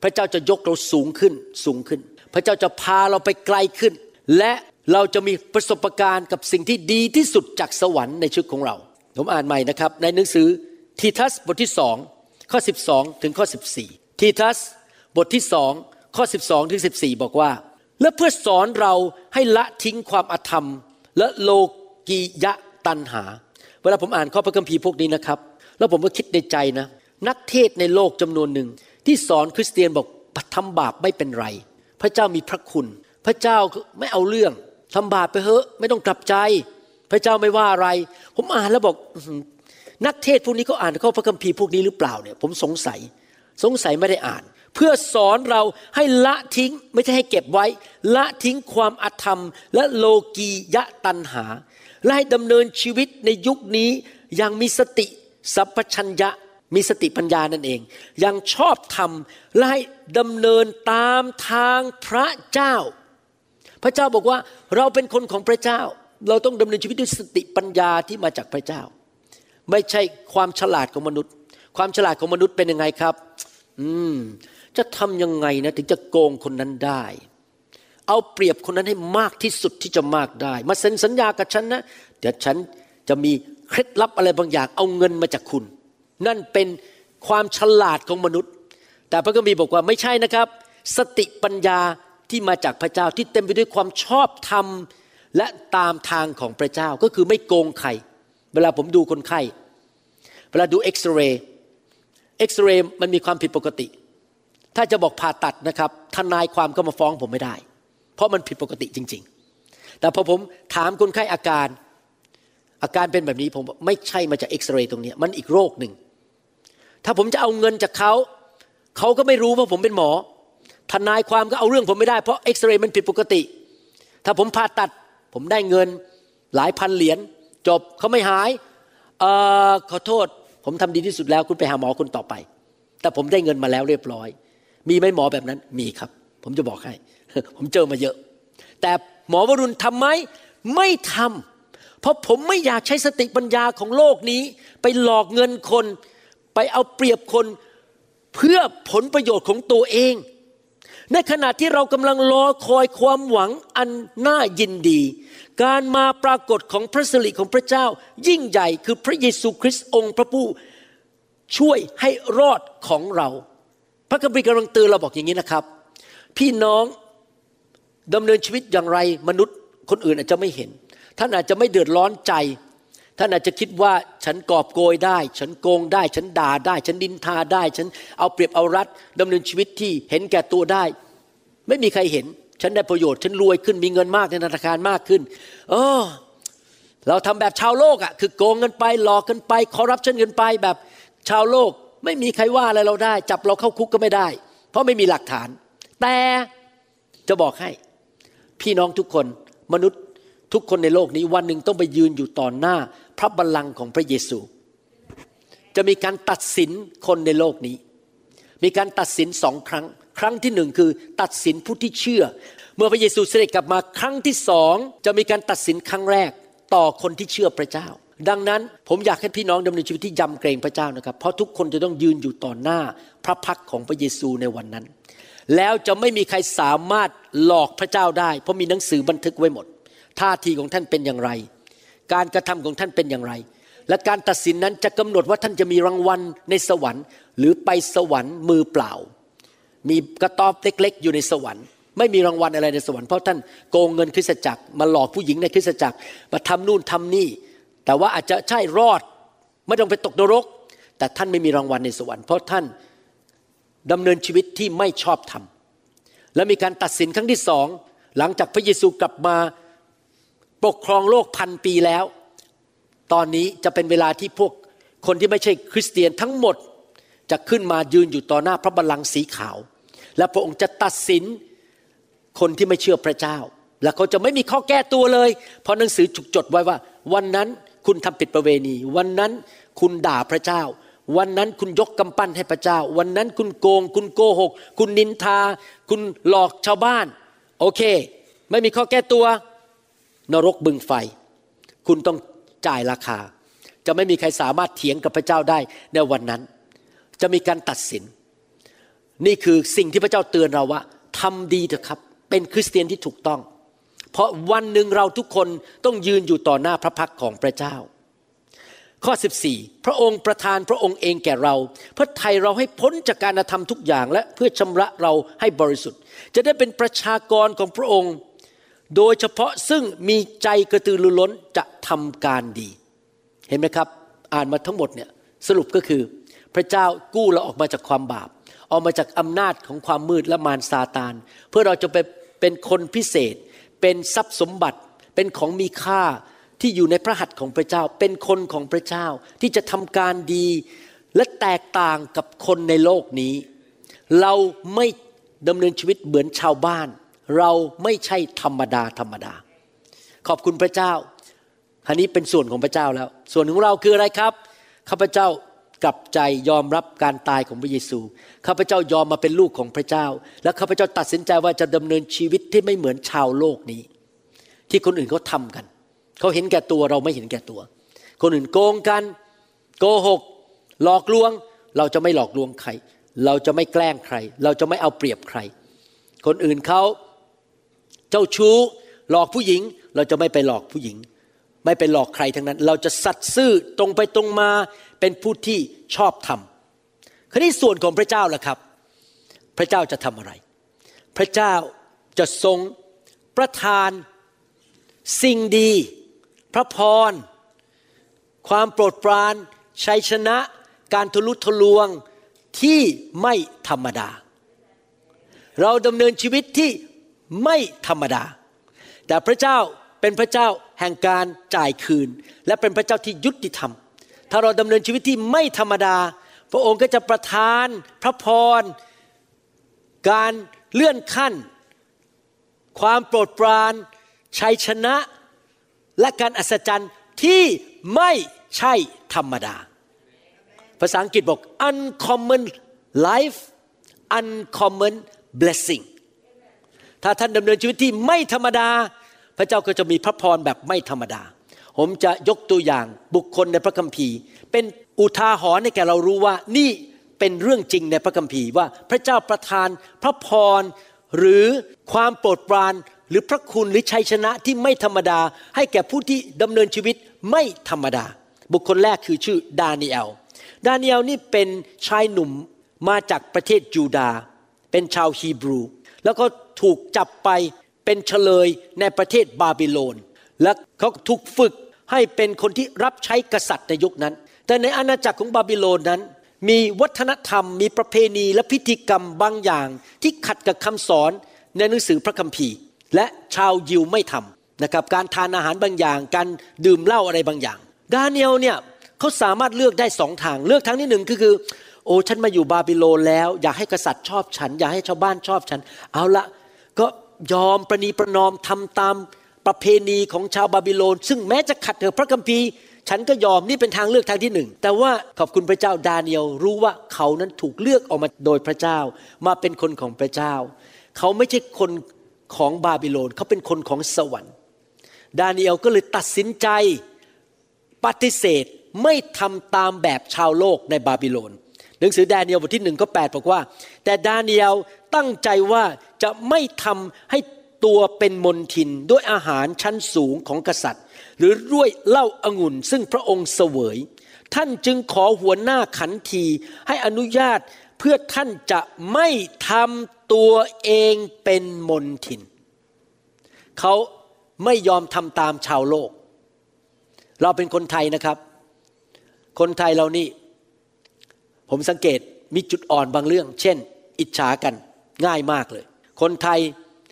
S3: พระเจ้าจะยกเราสูงขึ้นสูงขึ้น พระเจ้าจะพาเราไปไกลขึ้น และเราจะมีประสบการณ์กับสิ่งที่ดีที่สุดจากสวรรค์ในชีวิตของเรา ผมอ่านใหม่นะครับ ในหนังสือทีทัสบทที่สองข้อ 12 ถึงข้อ 14 ทีทัสบทที่สองข้อ 12 ถึง 14 บอกว่า และเพื่อสอนเราให้ละทิ้งความอธรรม และโลกียะ ตัณหา เวลาผมอ่านข้อพระคัมภีร์พวกนี้นะครับ แล้วผมก็คิดในใจนะ นักเทศในโลกจำนวนหนึ่ง ที่สอนคริสเตียนบอกทำบาปไม่เป็นไร พระเจ้ามีพระคุณ พระเจ้าไม่เอาเรื่องทำบาปไปเถอะไม่ต้องกลับใจ พระเจ้าไม่ว่าอะไร ผมอ่านแล้วบอกนักเทศพวกนี้เขาอ่านข้อพระคัมภีร์พวกนี้หรือเปล่าเนี่ย ผมสงสัย สงสัยไม่ได้อ่าน เพื่อสอนเราให้ละทิ้งไม่ใช่ให้เก็บไว้ ละทิ้งความอธรรม และโลกียะตัณหา และให้ดำเนินชีวิตในยุคนี้อยังมีสติสัพพัญญะมีสติปัญญานั่นเอง ยังชอบธรรมและให้ดำเนินตามทางพระเจ้า พระเจ้าบอกว่าเราเป็นคนของพระเจ้า เราต้องดำเนินชีวิตด้วยสติปัญญาที่มาจากพระเจ้า ไม่ใช่ความฉลาดของมนุษย์ ความฉลาดของมนุษย์เป็นยังไงครับ อืมจะทำยังไงนะถึงจะโกงคนนั้นได้ เอาเปรียบคนนั้นให้มากที่สุดที่จะมากได้ มาเซ็นสัญญากับฉันนะเดี๋ยวฉันจะมีเคล็ดลับอะไรบางอย่างเอาเงินมาจากคุณ นั่นเป็นความฉลาดของมนุษย์ แต่พระคัมภีร์บอกว่าไม่ใช่นะครับ สติปัญญาที่มาจากพระเจ้าที่เต็มไปด้วยความชอบธรรมและตามทางของพระเจ้าก็คือไม่โกงใคร เวลาผมดูคนไข้ เวลาดูเอ็กซเรย์เอ็กซเรย์มันมีความผิดปกติ ถ้าจะบอกผ่าตัดนะครับทนายความก็มาฟ้องผมไม่ได้ เพราะมันผิดปกติจริง ๆ แต่พอผมถามคนไข้อาการ อาการเป็นแบบนี้ผมบอกไม่ใช่มาจากเอ็กซเรย์ตรงนี้มันอีกโรคหนึ่ง ถ้าผมจะเอาเงินจากเขาเขาก็ไม่รู้ว่าผมเป็นหมอ ทนายความก็เอาเรื่องผมไม่ได้เพราะเอ็กซเรย์มันผิดปกติ ถ้าผมผ่าตัด ผมได้เงินหลายพันเหรียญจบเขาไม่หายเออขอโทษ ผมทำดีที่สุดแล้วคุณไปหาหมอคนต่อไป แต่ผมได้เงินมาแล้วเรียบร้อย มีไหมหมอแบบนั้นมีครับ ผมจะบอกให้ ผมเจอมาเยอะ แต่หมอวรุณทำไหมไม่ทำเพราะผมไม่อยากใช้สติปัญญาของโลกนี้ ไปหลอกเงินคน ไปเอาเปรียบคนเพื่อผลประโยชน์ของตัวเอง ในขณะที่เรากำลังรอคอยความหวังอันน่ายินดี การมาปรากฏของพระสิริของพระเจ้า ยิ่งใหญ่คือพระเยซูคริสต์องค์พระผู้ช่วยให้รอดของเรา พระคัมภีร์กำลังเตือนเราบอกอย่างนี้นะครับ พี่น้อง ดำเนินชีวิตอย่างไรมนุษย์คนอื่นอาจจะไม่เห็น ท่านอาจจะไม่เดือดร้อนใจ ท่านอาจจะคิดว่าฉันกอบโกยได้ ฉันโกงได้ ฉันด่าได้ ฉันดินทาได้ ฉันเอาเปรียบเอารัดดำเนินชีวิตที่เห็นแก่ตัวได้ ไม่มีใครเห็น ฉันได้ประโยชน์ ฉันรวยขึ้นมีเงินมากในธนาคารมากขึ้นเออเราทำแบบชาวโลกอะ่ะคือโกงเงินไปหลอกกันไปคอร์รัปชันเงินไปแบบชาวโลก ไม่มีใครว่าอะไรเราได้ จับเราเข้าคุกก็ไม่ได้ เพราะไม่มีหลักฐาน แต่จะบอกให้ พี่น้องทุกคนมนุษย์ทุกคนในโลกนี้วันหนึ่งต้องไปยืนอยู่ต่อหน้าพระบัลลังก์ของพระเยซู จะมีการตัดสินคนในโลกนี้ มีการตัดสินสองครั้ง ครั้งที่หนึ่งคือตัดสินผู้ที่เชื่อ เมื่อพระเยซูเสด็จกลับมาครั้งที่สองจะมีการตัดสินครั้งแรกต่อคนที่เชื่อพระเจ้า ดังนั้นผมอยากให้พี่น้องดำเนินชีวิตที่ยำเกรงพระเจ้านะครับ เพราะทุกคนจะต้องยืนอยู่ต่อหน้าพระพักของพระเยซูในวันนั้น แล้วจะไม่มีใครสามารถหลอกพระเจ้าได้ เพราะมีหนังสือบันทึกไว้หมด ท่าทีของท่านเป็นอย่างไร การกระทำของท่านเป็นอย่างไร และการตัดสินนั้นจะกำหนดว่าท่านจะมีรางวัลในสวรรค์ หรือไปสวรรค์มือเปล่า มีกระต๊อบเล็กๆ อยู่ในสวรรค์ ไม่มีรางวัลอะไรในสวรรค์เพราะท่านโกงเงินคริสตจักรมาหลอกผู้หญิงในคริสตจักรมาทำนู่นทำนี่ แต่ว่าอาจจะใช่รอดไม่ต้องไปตกนรก แต่ท่านไม่มีรางวัลในสวรรค์เพราะท่าน ดำเนินชีวิตที่ไม่ชอบธรรม และมีการตัดสินครั้งที่สอง หลังจากพระเยซูกลับมาปกครองโลกพันปีแล้ว ตอนนี้จะเป็นเวลาที่พวกคนที่ไม่ใช่คริสเตียนทั้งหมดจะขึ้นมายืนอยู่ต่อหน้าพระบัลลังก์สีขาว และพระองค์จะตัดสินคนที่ไม่เชื่อพระเจ้า และเขาจะไม่มีข้อแก้ตัวเลย เพราะหนังสือจุกจดไว้ว่า วันนั้นคุณทำผิดประเวณี วันนั้นคุณด่าพระเจ้า วันนั้นคุณยกกำปั้นให้พระเจ้า วันนั้นคุณโกง คุณโกหก คุณนินทา คุณหลอกชาวบ้าน โอเค ไม่มีข้อแก้ตัว นรกบึงไฟ คุณต้องจ่ายราคา จะไม่มีใครสามารถเถียงกับพระเจ้าได้ในวันนั้น จะมีการตัดสิน นี่คือสิ่งที่พระเจ้าเตือนเราว่าทำดีเถอะครับ เป็นคริสเตียนที่ถูกต้อง เพราะวันหนึ่งเราทุกคนต้องยืนอยู่ต่อหน้าพระพักของพระเจ้า ข้อ 14 พระองค์ประทานพระองค์เองแก่เราเพื่อไทยเราให้พ้นจากการกระทำทุกอย่างและเพื่อชำระเราให้บริสุทธิ์ จะได้เป็นประชากรของพระองค์ โดยเฉพาะซึ่งมีใจกระตือรือร้นจะทำการดี เห็นไหมครับ อ่านมาทั้งหมดเนี่ยสรุปก็คือพระเจ้ากู้เราออกมาจากความบาป ออกมาจากอำนาจของความมืดและมารซาตาน เพื่อเราจะไปเป็นคนพิเศษ เป็นทรัพย์สมบัติเป็นของมีค่า ที่อยู่ในพระหัตถ์ของพระเจ้า เป็นคนของพระเจ้าที่จะทำการดีและแตกต่างกับคนในโลกนี้ เราไม่ดำเนินชีวิตเหมือนชาวบ้าน เราไม่ใช่ธรรมดาธรรมดา ขอบคุณพระเจ้าอันนี้เป็นส่วนของพระเจ้าแล้ว ส่วนของเราคืออะไรครับข้าพเจ้ากลับใจยอมรับการตายของพระเยซูข้าพเจ้ายอมมาเป็นลูกของพระเจ้า และข้าพเจ้าตัดสินใจว่าจะดำเนินชีวิตที่ไม่เหมือนชาวโลกนี้ ที่คนอื่นเขาทำกัน เขาเห็นแก่ตัวเราไม่เห็นแก่ตัว คนอื่นโกงกันโกหก หลอกลวง เราจะไม่หลอกลวงใคร เราจะไม่แกล้งใคร เราจะไม่เอาเปรียบใคร คนอื่นเขาเจ้าชู้หลอกผู้หญิง เราจะไม่ไปหลอกผู้หญิง ไม่ไปหลอกใครทั้งนั้น เราจะสัตย์ซื่อตรงไปตรงมาเป็นผู้ที่ชอบทำคราวนี้ส่วนของพระเจ้าล่ะครับ พระเจ้าจะทำอะไร พระเจ้าจะทรงประทานสิ่งดี พระพร ความโปรดปราน ชัยชนะ การทะลุทะลวงที่ไม่ธรรมดา เราดำเนินชีวิตที่ไม่ธรรมดา แต่พระเจ้าเป็นพระเจ้าแห่งการจ่ายคืน และเป็นพระเจ้าที่ยุติธรรม ถ้าเราดำเนินชีวิตที่ไม่ธรรมดา พระองค์ก็จะประทานพระพร การเลื่อนขั้น ความโปรดปราน ชัยชนะ และการอัศจรรย์ที่ไม่ใช่ธรรมดา ภาษาอังกฤษบอก uncommon life uncommon blessing ถ้าท่านดำเนินชีวิตที่ไม่ธรรมดา พระเจ้าก็จะมีพระพรแบบไม่ธรรมดา ผมจะยกตัวอย่างบุคคลในพระคัมภีร์ เป็นอุทาหรณ์ให้แก่เรารู้ว่านี่เป็นเรื่องจริงในพระคัมภีร์ว่าพระเจ้าประทานพระพรหรือความโปรดปราน หรือพระคุณหรือชัยชนะที่ไม่ธรรมดา ให้แก่ผู้ที่ดำเนินชีวิตไม่ธรรมดา บุคคลแรกคือชื่อดานิเอล ดาเนียลนี่เป็นชายหนุ่มมาจากประเทศจูดาห์เป็นชาวฮีบรู แล้วก็ถูกจับไปเป็นเฉลยในประเทศบาบิโลน และเขาถูกฝึกให้เป็นคนที่รับใช้กษัตริย์ในยุคนั้น แต่ในอาณาจักรของบาบิโลนนั้น มีวัฒนธรรม มีประเพณีและพิธีกรรมบางอย่างที่ขัดกับคำสอนในหนังสือพระคัมภีร์ และชาวยิวไม่ทำนะครับการทานอาหารบางอย่าง การดื่มเหล้าอะไรบางอย่าง ดาเนียลเนี่ยเขาสามารถเลือกได้สองทางเลือกทางที่หนึ่งก็คือ โอ้ฉันมาอยู่บาบิโลนแล้ว อยากให้กษัตริย์ชอบฉัน อยากให้ชาวบ้านชอบฉัน เอาละก็ยอมประนีประนอมทำตามประเพณีของชาวบาบิโลน ซึ่งแม้จะขัดกับพระคัมภีร์ ฉันก็ยอมนี่เป็นทางเลือกทางที่หนึ่งแต่ว่าขอบคุณพระเจ้าดาเนียลรู้ว่าเขานั้นถูกเลือกออกมาโดยพระเจ้า มาเป็นคนของพระเจ้า เขาไม่ใช่คน ของบาบิโลนเขาเป็นคนของสวรรค์ ดาเนียลก็เลยตัดสินใจปฏิเสธไม่ทำตามแบบชาวโลกในบาบิโลนหนังสือดาเนียลบทที่หนึ่งข้อแปดบอกว่า แต่ดาเนียลตั้งใจว่าจะไม่ทำให้ตัวเป็นมนทินด้วยอาหารชั้นสูงของกษัตริย์ หรือด้วยเหล้าองุ่นซึ่งพระองค์เสวย ท่านจึงขอหัวหน้าขันทีให้อนุญาต เพื่อท่านจะไม่ทำตัวเองเป็นมนทิน เขาไม่ยอมทำตามชาวโลก เราเป็นคนไทยนะครับ คนไทยเรานี่ ผมสังเกตมีจุดอ่อนบางเรื่อง เช่น อิจฉากันง่ายมากเลย คนไทย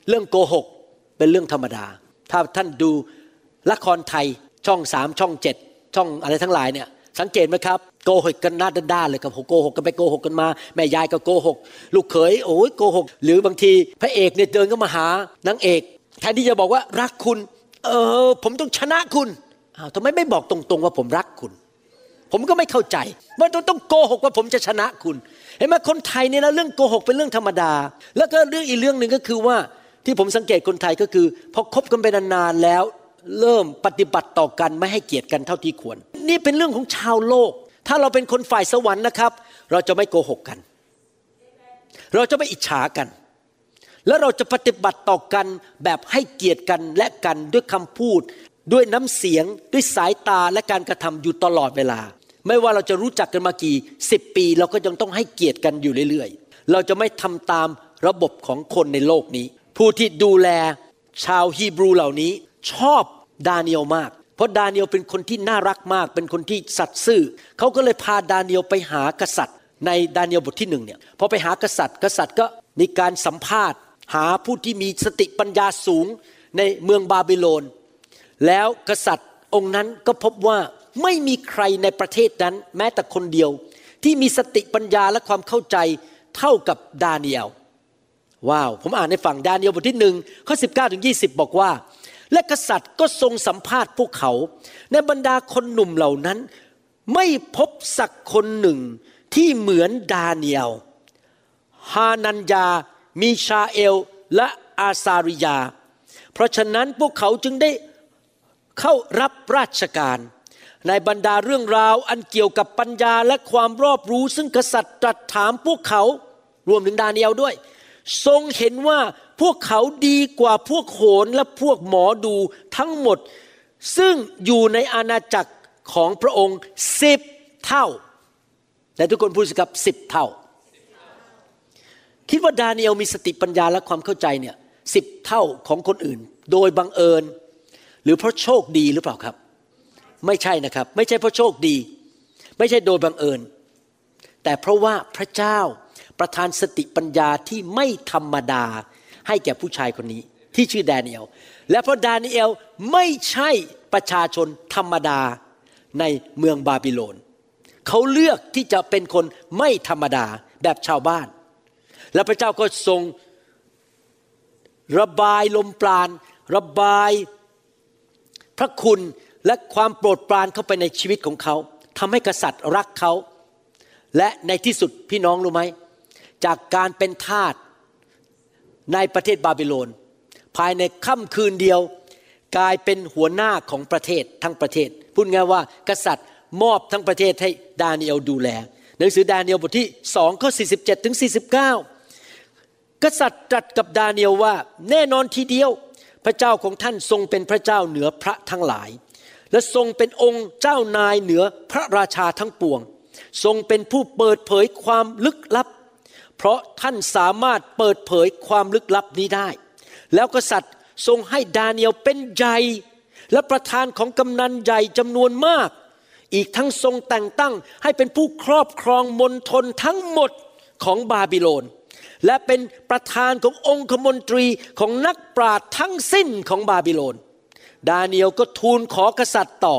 S3: เรื่องโกหกเป็นเรื่องธรรมดา ถ้าท่านดูละครไทยช่องสามช่องเจ็ดช่องอะไรทั้งหลายเนี่ยสังเกตไหมครับ โกหกกันหน้าด้านๆเลยกับโกหกกันไปโกหกกันมา แม่ยายก็โกหก ลูกเขยโอ้ยโกหก หรือบางทีพระเอกเนี่ยเดินก็มาหานางเอกแทนที่จะบอกว่ารักคุณ เออ ผมต้องชนะคุณอ้าวทำไมไม่บอกตรงๆว่าผมรักคุณ ผมก็ไม่เข้าใจว่าต้องต้องโกหกว่าผมจะชนะคุณ เห็นไหมคนไทยเนี่ยนะเรื่องโกหกเป็นเรื่องธรรมดา แล้วก็เรื่องอีกเรื่องหนึ่งก็คือว่าที่ผมสังเกตคนไทยก็คือพอคบกันไปนานๆแล้ว เริ่มปฏิบัติต่อกันไม่ให้เกียรติกันเท่าที่ควร นี่เป็นเรื่องของชาวโลก ถ้าเราเป็นคนฝ่ายสวรรค์นะครับ เราจะไม่โกหกกัน เราจะไม่อิจฉากัน แล้วเราจะปฏิบัติต่อกันแบบให้เกียรติกันและกันด้วยคำพูด ด้วยน้ำเสียง ด้วยสายตาและการกระทำอยู่ตลอดเวลา ไม่ว่าเราจะรู้จักกันมากี่สิบปี เราก็ยังต้องให้เกียรติกันอยู่เรื่อยๆ เราจะไม่ทำตามระบบของคนในโลกนี้ ผู้ที่ดูแลชาวฮีบรูเหล่านี้ชอบดาเนียลมาก เพราะดาเนียลเป็นคนที่น่ารักมาก เป็นคนที่สัตย์ซื่อเขาก็เลยพาดาเนียลไปหากษัตริย์ ในดาเนียลบทที่หนึ่งเนี่ยพอไปหากษัตริย์ กษัตริย์ก็มีการสัมภาษณ์ หาผู้ที่มีสติปัญญาสูงในเมืองบาบิโลน แล้วกษัตริย์องค์นั้นก็พบว่าไม่มีใครในประเทศนั้น แม้แต่คนเดียว ที่มีสติปัญญาและความเข้าใจเท่ากับดาเนียลว้าว ผมอ่านในฝั่งดาเนียลบทที่หนึ่งข้อ19ถึง20บอกว่า และกษัตริย์ก็ทรงสัมภาษณ์พวกเขา ในบรรดาคนหนุ่มเหล่านั้น ไม่พบสักคนหนึ่งที่เหมือนดาเนียล ฮานัญญา มีชาเอล และอาซาริยา เพราะฉะนั้นพวกเขาจึงได้เข้ารับราชการ ในบรรดาเรื่องราวอันเกี่ยวกับปัญญาและความรอบรู้ซึ่งกษัตริย์ตรัสถามพวกเขา รวมถึงดาเนียลด้วย ทรงเห็นว่า พวกเขาดีกว่าพวกโหรและพวกหมอดูทั้งหมด ซึ่งอยู่ในอาณาจักรของพระองค์สิบเท่าแต่ทุกคนพูดสิครับสิบเท่า คิดว่าดาเนียลมีสติปัญญาและความเข้าใจเนี่ยสิบเท่าของคนอื่น โดยบังเอิญ หรือเพราะโชคดีหรือเปล่าครับ ไม่ใช่นะครับ ไม่ใช่เพราะโชคดี ไม่ใช่โดยบังเอิญ แต่เพราะว่าพระเจ้าประทานสติปัญญาที่ไม่ธรรมดา ให้แก่ผู้ชายคนนี้ ที่ชื่อดาเนียลและเพราะดาเนียลไม่ใช่ประชาชนธรรมดาในเมืองบาบิโลน เขาเลือกที่จะเป็นคนไม่ธรรมดาแบบชาวบ้าน และพระเจ้าก็ทรงระบายลมปราณระบายพระคุณและความโปรดปรานเข้าไปในชีวิตของเขาทำให้กษัตริย์รักเขา และในที่สุดพี่น้องรู้ไหม จากการเป็นทาส ในประเทศบาบิโลน ภายในค่ำคืนเดียว กลายเป็นหัวหน้าของประเทศทั้งประเทศ พูดง่ายว่ากษัตริย์มอบทั้งประเทศให้ดาเนียลดูแล หนังสือดาเนียลบทที่สองข้อ47ถึง49 กษัตริย์ตรัสกับดาเนียลว่าแน่นอนทีเดียว พระเจ้าของท่านทรงเป็นพระเจ้าเหนือพระทั้งหลาย และทรงเป็นองค์เจ้านายเหนือพระราชาทั้งปวง ทรงเป็นผู้เปิดเผยความลึกลับ เพราะท่านสามารถเปิดเผยความลึกลับนี้ได้ แล้วกษัตริย์ทรงให้ดาเนียลเป็นใหญ่และประทานของกำนัลใหญ่จำนวนมาก อีกทั้งทรงแต่งตั้งให้เป็นผู้ครอบครองมณฑลทั้งหมดของบาบิโลน และเป็นประธานขององคมนตรีของนักปราชญ์ทั้งสิ้นของบาบิโลน ดาเนียลก็ทูลขอกษัตริย์ต่อ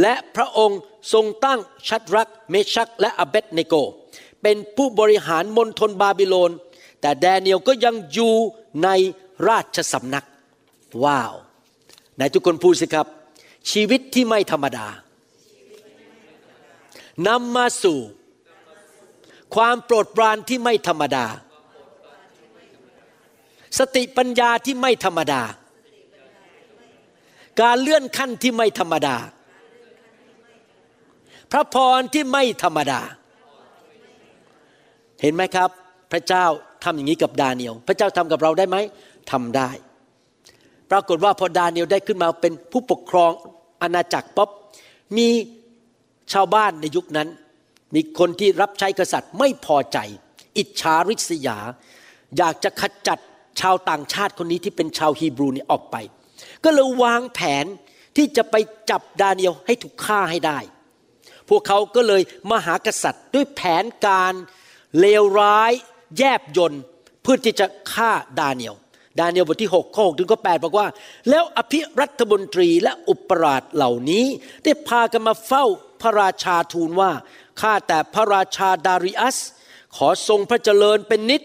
S3: และพระองค์ทรงตั้งชัดรคเมชาคและอเบดเนโก เป็นผู้บริหารมณฑลบาบิโลน แต่แดเนียลก็ยังอยู่ในราชสำนัก ว้าวไหนทุกคนพูดสิครับ ชีวิตที่ไม่ธรรมดานำมาสู่ ความโปรดปรานที่ไม่ธรรมดา สติปัญญาที่ไม่ธรรมดา การเลื่อนขั้นที่ไม่ธรรมดา พระพรที่ไม่ธรรมดา เห็นไหมครับ พระเจ้าทำอย่างนี้กับดาเนียลพระเจ้าทำกับเราได้ไหมทำได้ ปรากฏว่าพอดาเนียลได้ขึ้นมาเป็นผู้ปกครองอาณาจักรป๊อบมีชาวบ้านในยุคนั้น มีคนที่รับใช้กษัตริย์ไม่พอใจ อิจฉาริษยา อยากจะขจัดชาวต่างชาติคนนี้ที่เป็นชาวฮีบรูนี่ออกไป ก็เลยวางแผนที่จะไปจับดาเนียลให้ถูกฆ่าให้ได้ พวกเขาก็เลยมาหากษัตริย์ด้วยแผนการ เลวร้ายแยบยนต์เพื่อที่จะฆ่าดาเนียลดาเนียลบทที่6ข้อ6ถึงข้อ8บอกว่า แล้วอภิรัฐมนตรีและอุปราชเหล่านี้ได้พากันมาเฝ้าพระราชาทูลว่าข้าแต่พระราชาดาริอัส ขอทรงพระเจริญเป็นนิด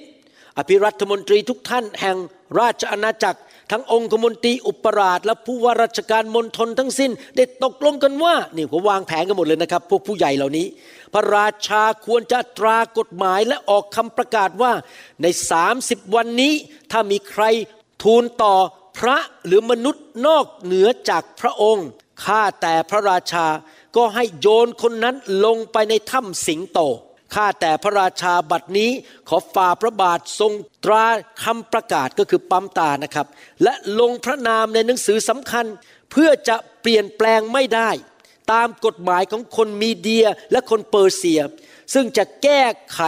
S3: อภิรัฐมนตรีทุกท่านแห่งราชอาณาจักร ทั้งองคมนตรีอุปราช และผู้ว่าราชการมณฑลทั้งสิ้น ได้ตกลงกันว่านี่ผมวางแผนกันหมดเลยนะครับ พวกผู้ใหญ่เหล่านี้ พระราชาควรจะตรากฎหมายและออกคำประกาศว่าใน 30 วันนี้ถ้ามีใครทูลต่อพระหรือมนุษย์นอกเหนือจากพระองค์ข้าแต่พระราชาก็ให้โยนคนนั้นลงไปในถ้ำสิงโต ข้าแต่พระราชาบัดนี้ขอฝ่าพระบาททรงตราคำประกาศก็คือปั๊มตานะครับ และลงพระนามในหนังสือสำคัญ เพื่อจะเปลี่ยนแปลงไม่ได้ ตามกฎหมายของคนมีเดียและคนเปอร์เซีย ซึ่งจะแก้ไข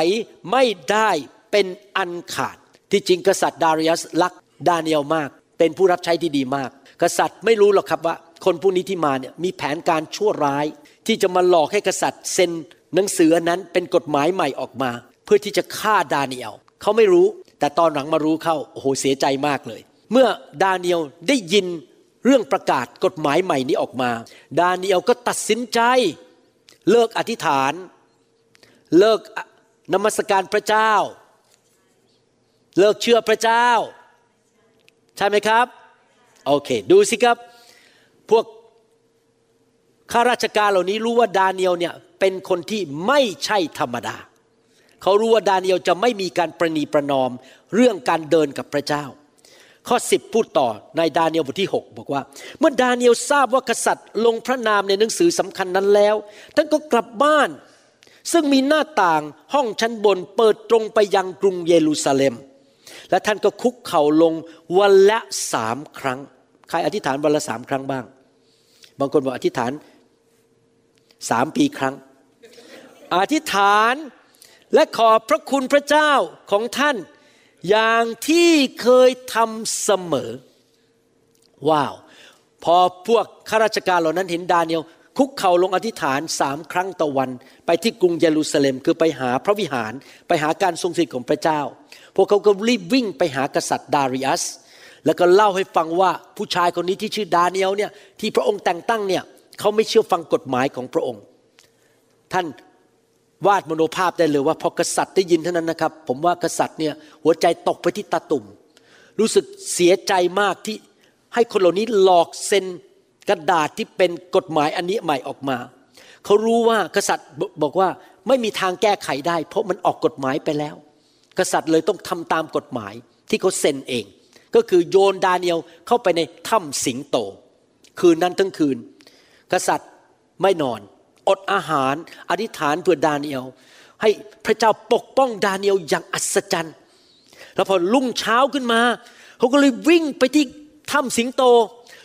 S3: ไม่ได้เป็นอันขาด ที่จริงกษัตริย์ดาริยัสรักดาเนียลมาก เป็นผู้รับใช้ที่ดีมาก กษัตริย์ไม่รู้หรอกครับว่า คนผู้นี้ที่มาเนี่ยมีแผนการชั่วร้าย ที่จะมาหลอกให้กษัตริย์เซ็น หนังสืออันนั้นเป็นกฎหมายใหม่ออกมา เพื่อที่จะฆ่าดาเนียลเขาไม่รู้ แต่ตอนหลังมารู้เข้าโอ้โหเสียใจมากเลย เมื่อดาเนียลได้ยินเรื่องประกาศกฎหมายใหม่นี้ออกมา ดาเนียลก็ตัดสินใจ เลิกอธิษฐาน เลิกนมัสการพระเจ้า เลิกเชื่อพระเจ้า ใช่ไหมครับ โอเค ดูสิครับ พวกข้าราชการเหล่านี้รู้ว่าดาเนียลเนี่ย เป็นคนที่ไม่ใช่ธรรมดา เขารู้ว่าดาเนียลจะไม่มีการประนีประนอมเรื่องการเดินกับพระเจ้า ข้อ 10 พูดต่อในดาเนียลบทที่ 6 บอกว่า เมื่อดาเนียลทราบว่ากษัตริย์ลงพระนามในหนังสือสำคัญนั้นแล้ว ท่านก็กลับบ้าน ซึ่งมีหน้าต่างห้องชั้นบนเปิดตรงไปยังกรุงเยรูซาเล็ม และท่านก็คุกเข่าลงวันละสามครั้ง ใครอธิษฐานวันละสามครั้งบ้าง บางคนบอกอธิษฐานสามปีครั้ง อธิษฐานและขอบพระคุณพระเจ้าของท่าน อย่างที่เคยทำเสมอ ว้าว พอพวกข้าราชการเหล่านั้นเห็นดาเนียลคุกเข่าลงอธิษฐานสามครั้งต่อวัน ไปที่กรุงเยรูซาเล็มคือไปหาพระวิหารไปหาการทรงสิทธิ์ของพระเจ้า พวกเขาก็รีบวิ่งไปหากษัตริย์ดาริอัส แล้วก็เล่าให้ฟังว่าผู้ชายคนนี้ที่ชื่อดาเนียลเนี่ยที่พระองค์แต่งตั้งเนี่ยเขาไม่เชื่อฟังกฎหมายของพระองค์ ท่าน วาดมโนภาพได้เลยว่าพอกษัตริย์ได้ยินเท่านั้นนะครับ ผมว่ากษัตริย์เนี่ยหัวใจตกไปที่ตาตุ่ม รู้สึกเสียใจมากที่ให้คนเหล่านี้หลอกเซ็นกระดาษที่เป็นกฎหมายอันนี้ใหม่ออกมา เขารู้ว่ากษัตริย์บอกว่าไม่มีทางแก้ไขได้ เพราะมันออกกฎหมายไปแล้ว กษัตริย์เลยต้องทำตามกฎหมายที่เขาเซ็นเอง ก็คือโยนดาเนียลเข้าไปในถ้ำสิงโต คืนนั้นทั้งคืน กษัตริย์ไม่นอน อดอาหาร อธิษฐานเพื่อดาเนียลให้พระเจ้าปกป้องดาเนียลอย่างอัศจรรย์ แล้วพอรุ่งเช้าขึ้นมาเขาก็เลยวิ่งไปที่ถ้ำสิงโต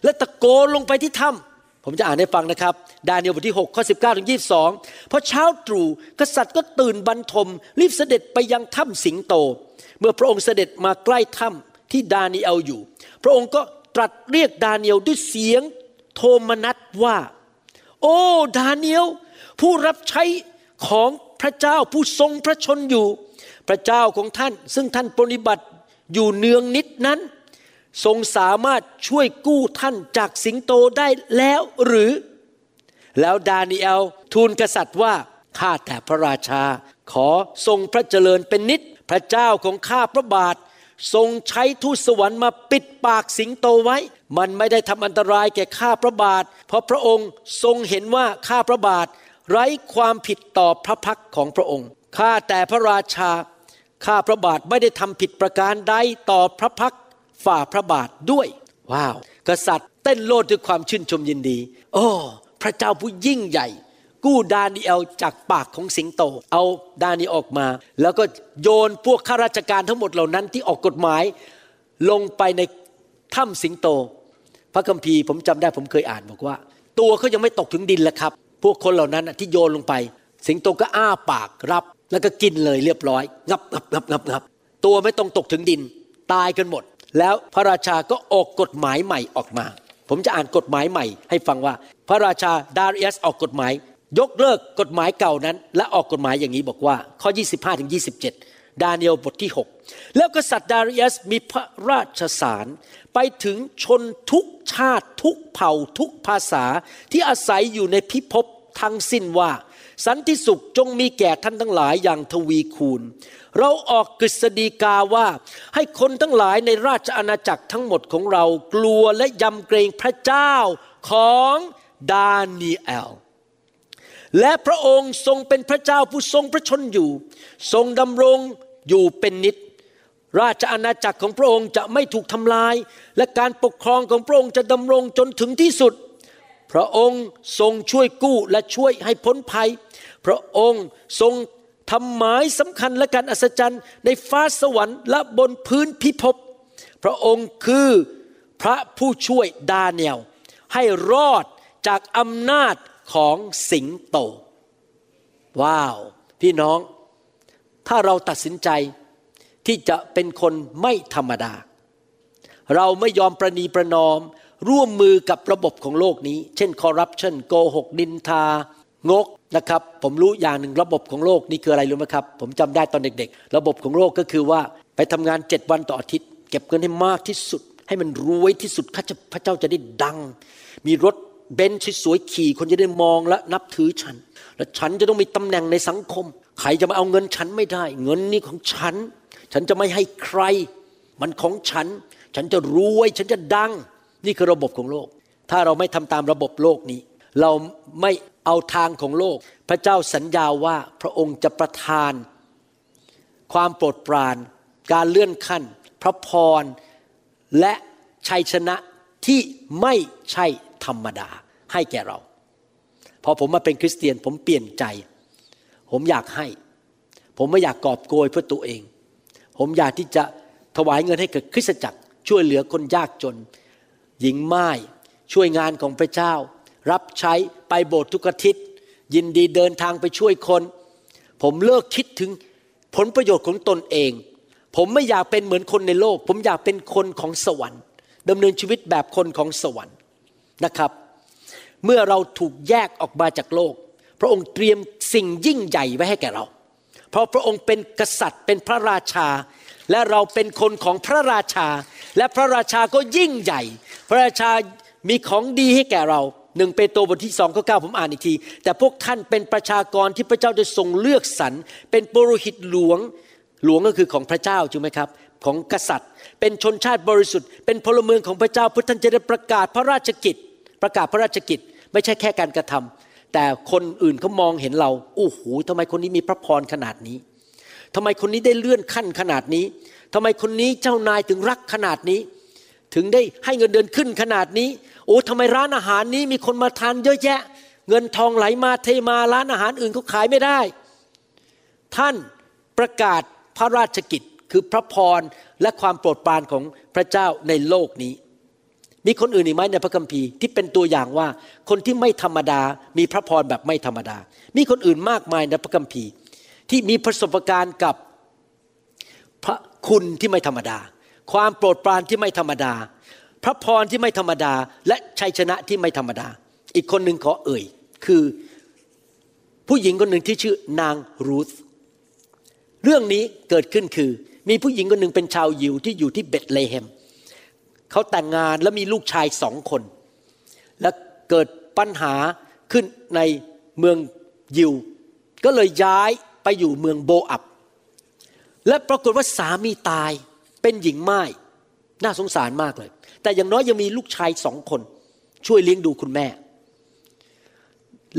S3: และตะโกนลงไปที่ถ้ำผมจะอ่านให้ฟังนะครับ ดาเนียลบทที่ 6 ข้อ 19 ถึง 22พอเช้าตรู่กษัตริย์ก็ตื่นบรรทม รีบเสด็จไปยังถ้ำสิงโต เมื่อพระองค์เสด็จมาใกล้ถ้ำที่ดาเนียลอยู่ พระองค์ก็ตรัสเรียกดาเนียลด้วยเสียงโทมนัสว่า อ้ดาเนียลผู้รับใช้ของพระเจ้าผู้ทรงพระชนอยู่ พระเจ้าของท่าน ซึ่งท่านปฏิบัติอยู่เนืองนิดนั้น ทรงสามารถช่วยกู้ท่านจากสิงโตได้แล้วหรือ แล้วดาเนียลทูลกษัตริย์ว่าข้าแต่พระราชา ขอทรงพระเจริญเป็นนิด พระเจ้าของข้าพระบาท ทรงใช้ทูตสวรรค์มาปิดปากสิงโตไว้ มันไม่ได้ทำอันตรายแก่ข้าพระบาท เพราะพระองค์ทรงเห็นว่าข้าพระบาท ไร้ความผิดต่อพระพักของพระองค์ข้าแต่พระราชาข้าพระบาทไม่ได้ทำผิดประการใดต่อพระพักฝ่าพระบาทด้วย ว้าว กษัตริย์เต้นโลดด้วยความชื่นชมยินดี โอ้พระเจ้าผู้ยิ่งใหญ่ กู้ดาเนียลจากปากของสิงโต เอาดาเนียลออกมา แล้วก็โยนพวกข้าราชการทั้งหมดเหล่านั้นที่ออกกฎหมาย ลงไปในถ้ำสิงโต พระคัมภีร์ผมจำได้ผมเคยอ่านบอกว่า ตัวเขายังไม่ตกถึงดินแล้วครับ พวกคนเหล่านั้นที่โยนลงไป สิงโตก็อ้าปากรับ แล้วก็กินเลยเรียบร้อย งับงับงับงับงับตัวไม่ต้องตกถึงดิน ตายกันหมด แล้วพระราชาก็ออกกฎหมายใหม่ออกมา ผมจะอ่านกฎหมายใหม่ ให้ฟังว่า พระราชาดาริอัสออกกฎหมาย ยกเลิกกฎหมายเก่านั้น และออกกฎหมายอย่างนี้บอกว่า ข้อ 25ถึง27ดาเนียลบทที่ 6 แล้วกษัตริย์ดาริอัสมีพระราชสาร ไปถึงชนทุกชาติทุกเผ่าทุกภาษาที่อาศัยอยู่ในพิภพทั้งสิ้นว่า สันติสุขจงมีแก่ท่านทั้งหลายอย่างทวีคูณ เราออกกฤษฎีกาว่าให้คนทั้งหลายในราชอาณาจักรทั้งหมดของเรากลัวและยำเกรงพระเจ้าของดาเนียลและพระองค์ทรงเป็นพระเจ้าผู้ทรงพระชนอยู่ ทรงดำรงอยู่เป็นนิจ ราชอาณาจักรของพระองค์จะไม่ถูกทำลาย และการปกครองของพระองค์จะดำรงจนถึงที่สุด พระองค์ทรงช่วยกู้และช่วยให้พ้นภัย พระองค์ทรงทำหมายสำคัญและการอัศจรรย์ในฟ้าสวรรค์และบนพื้นพิภพ พระองค์คือพระผู้ช่วยดาเนียลให้รอดจากอำนาจของสิงโต ว้าว พี่น้อง ถ้าเราตัดสินใจ ที่จะเป็นคนไม่ธรรมดา เราไม่ยอมประนีประนอม ร่วมมือกับระบบของโลกนี้ เช่นคอร์รัปชันโกหกดินทางกนะครับ ผมรู้อย่างหนึ่งระบบของโลกนี่คืออะไรรู้ไหมครับ ผมจำได้ตอนเด็กๆ ระบบของโลกก็คือว่าไปทำงานเจ็ดวันต่ออาทิตย์ เก็บเงินให้มากที่สุด ให้มันรวยที่สุดพระเจ้าจะได้ดัง มีรถเบนซ์สวยๆขี่คนจะได้มองและนับถือฉัน และฉันจะต้องมีตำแหน่งในสังคม ใครจะมาเอาเงินฉันไม่ได้ เงินนี่ของฉัน ฉันจะไม่ให้ใคร มันของฉัน ฉันจะรวย ฉันจะดัง นี่คือระบบของโลก ถ้าเราไม่ทำตามระบบโลกนี้ เราไม่เอาทางของโลก พระเจ้าสัญญาว่าพระองค์จะประทาน ความโปรดปราน การเลื่อนขั้น พระพร และชัยชนะที่ไม่ใช่ธรรมดาให้แก่เรา พอผมมาเป็นคริสเตียนผมเปลี่ยนใจ ผมอยากให้ ผมไม่อยากกอบโกยเพื่อตัวเอง ผมอยากที่จะถวายเงินให้กับคริสตจักร ช่วยเหลือคนยากจน หญิงไม้ช่วยงานของพระเจ้า รับใช้ไปโบสถ์ทุกอาทิตย์ ยินดีเดินทางไปช่วยคน ผมเลิกคิดถึงผลประโยชน์ของตนเอง ผมไม่อยากเป็นเหมือนคนในโลก ผมอยากเป็นคนของสวรรค์ดำเนินชีวิตแบบคนของสวรรค์นะครับ เมื่อเราถูกแยกออกมาจากโลก พระองค์เตรียมสิ่งยิ่งใหญ่ไว้ให้แก่เรา เพราะพระองค์เป็นกษัตริย์เป็นพระราชา และเราเป็นคนของพระราชา และพระราชาก็ยิ่งใหญ่ พระราชามีของดีให้แก่เราหนึ่งเปโตรบทที่สองข้อเก้าผมอ่านอีกที แต่พวกท่านเป็นประชากรที่พระเจ้าได้ทรงเลือกสรรเป็นปุโรหิตหลวงหลวงก็คือของพระเจ้าถูกไหมครับของกษัตริย์ เป็นชนชาติบริสุทธิ์ เป็นพลเมืองของพระเจ้าเพื่อท่านจะได้ประกาศพระราชกิจ ประกาศพระราชกิจ ไม่ใช่แค่การกระทำ แต่คนอื่นเขามองเห็นเราโอ้โหทำไมคนนี้มีพระพรขนาดนี้ทำไมคนนี้ได้เลื่อนขั้นขนาดนี้ทำไมคนนี้เจ้านายถึงรักขนาดนี้ ถึงได้ให้เงินเดือนขึ้นขนาดนี้ โอ้ทำไมร้านอาหารนี้มีคนมาทานเยอะแยะ เงินทองไหลมาเทมาร้านอาหารอื่นเขาขายไม่ได้ ท่านประกาศพระราชกิจคือพระพรและความโปรดปรานของพระเจ้าในโลกนี้ มีคนอื่นอีกไหมในพระคัมภีร์ที่เป็นตัวอย่างว่า คนที่ไม่ธรรมดา มีพระพรแบบไม่ธรรมดา มีคนอื่นมากมายในพระคัมภีร์ ที่มีประสบการณ์กับพระคุณที่ไม่ธรรมดา ความโปรดปรานที่ไม่ธรรมดา พระพรที่ไม่ธรรมดา และชัยชนะที่ไม่ธรรมดา อีกคนหนึ่งขอเอ่ย คือผู้หญิงคนหนึ่งที่ชื่อนางรูธเรื่องนี้เกิดขึ้นคือ มีผู้หญิงคนหนึ่งเป็นชาวยิวที่อยู่ที่เบธเลเฮม เขาแต่งงานแล้วมีลูกชายสองคน และเกิดปัญหาขึ้นในเมืองยิว ก็เลยย้ายไปอยู่เมืองโบอับ และปรากฏว่าสามีตายเป็นหญิงไม้น่าสงสารมากเลย แต่อย่างน้อยยังมีลูกชายสองคน ช่วยเลี้ยงดูคุณแม่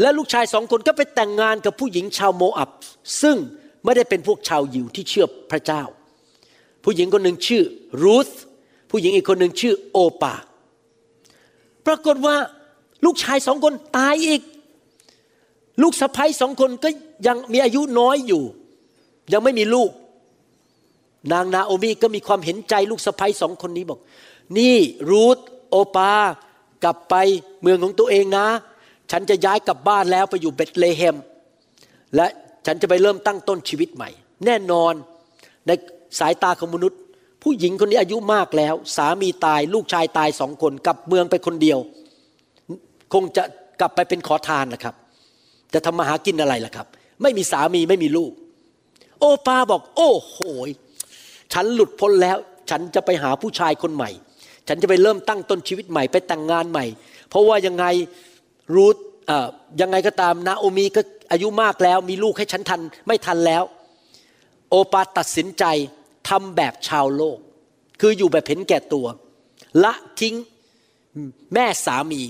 S3: และลูกชายสองคนก็ไปแต่งงานกับผู้หญิงชาวโมอับ ซึ่งไม่ได้เป็นพวกชาวยิวที่เชื่อพระเจ้า ผู้หญิงคนหนึ่งชื่อรูธ ผู้หญิงอีกคนหนึ่งชื่อโอปา ปรากฏว่าลูกชายสองคนตายอีก ลูกสะใภ้สองคนก็ยังมีอายุน้อยอยู่ ยังไม่มีลูก นางนาโอมีก็มีความเห็นใจลูกสะใภ้สองคนนี้บอก นี่รูธโอปากลับไปเมืองของตัวเองนะ ฉันจะย้ายกลับบ้านแล้วไปอยู่เบธเลเฮม และฉันจะไปเริ่มตั้งต้นชีวิตใหม่ แน่นอนในสายตาของมนุษย์ ผู้หญิงคนนี้อายุมากแล้ว สามีตายลูกชายตายสองคนกลับเมืองไปคนเดียว คงจะกลับไปเป็นขอทานนะครับ จะทำมาหากินอะไรล่ะครับ ไม่มีสามีไม่มีลูก โอปาบอก โอ้โหยฉันหลุดพ้นแล้ว ฉันจะไปหาผู้ชายคนใหม่ ฉันจะไปเริ่มตั้งต้นชีวิตใหม่ไปแต่งงานใหม่ เพราะว่ายังไงรูทอ่อยังไงก็ตามนาโอมีก็อายุมากแล้ว มีลูกให้ฉันทันไม่ทันแล้ว โอปาตัดสินใจ ทำแบบชาวโลก คืออยู่แบบเห็นแก่ตัว ละทิ้งแม่สามี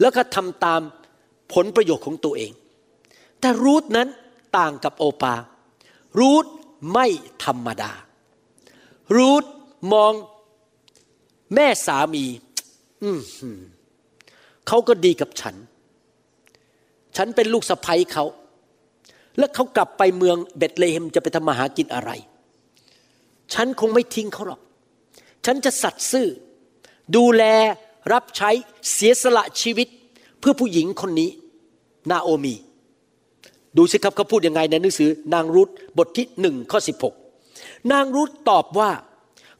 S3: แล้วก็ทำตามผลประโยชน์ของตัวเอง แต่รูทนั้นต่างกับโอปา รูทไม่ธรรมดา รูทมองแม่สามี อืมเขาก็ดีกับฉัน ฉันเป็นลูกสะใภ้เขา แล้วเขากลับไปเมืองเบธเลเฮมจะไปทำมาหากินอะไร ฉันคงไม่ทิ้งเขาหรอก ฉันจะสัตย์ซื่อ ดูแลรับใช้เสียสละชีวิตเพื่อผู้หญิงคนนี้ นาโอมี ดูสิครับเขาพูดยังไงในหนังสือนางรุธบทที่หนึ่งข้อสิบหกนางรุธตอบว่า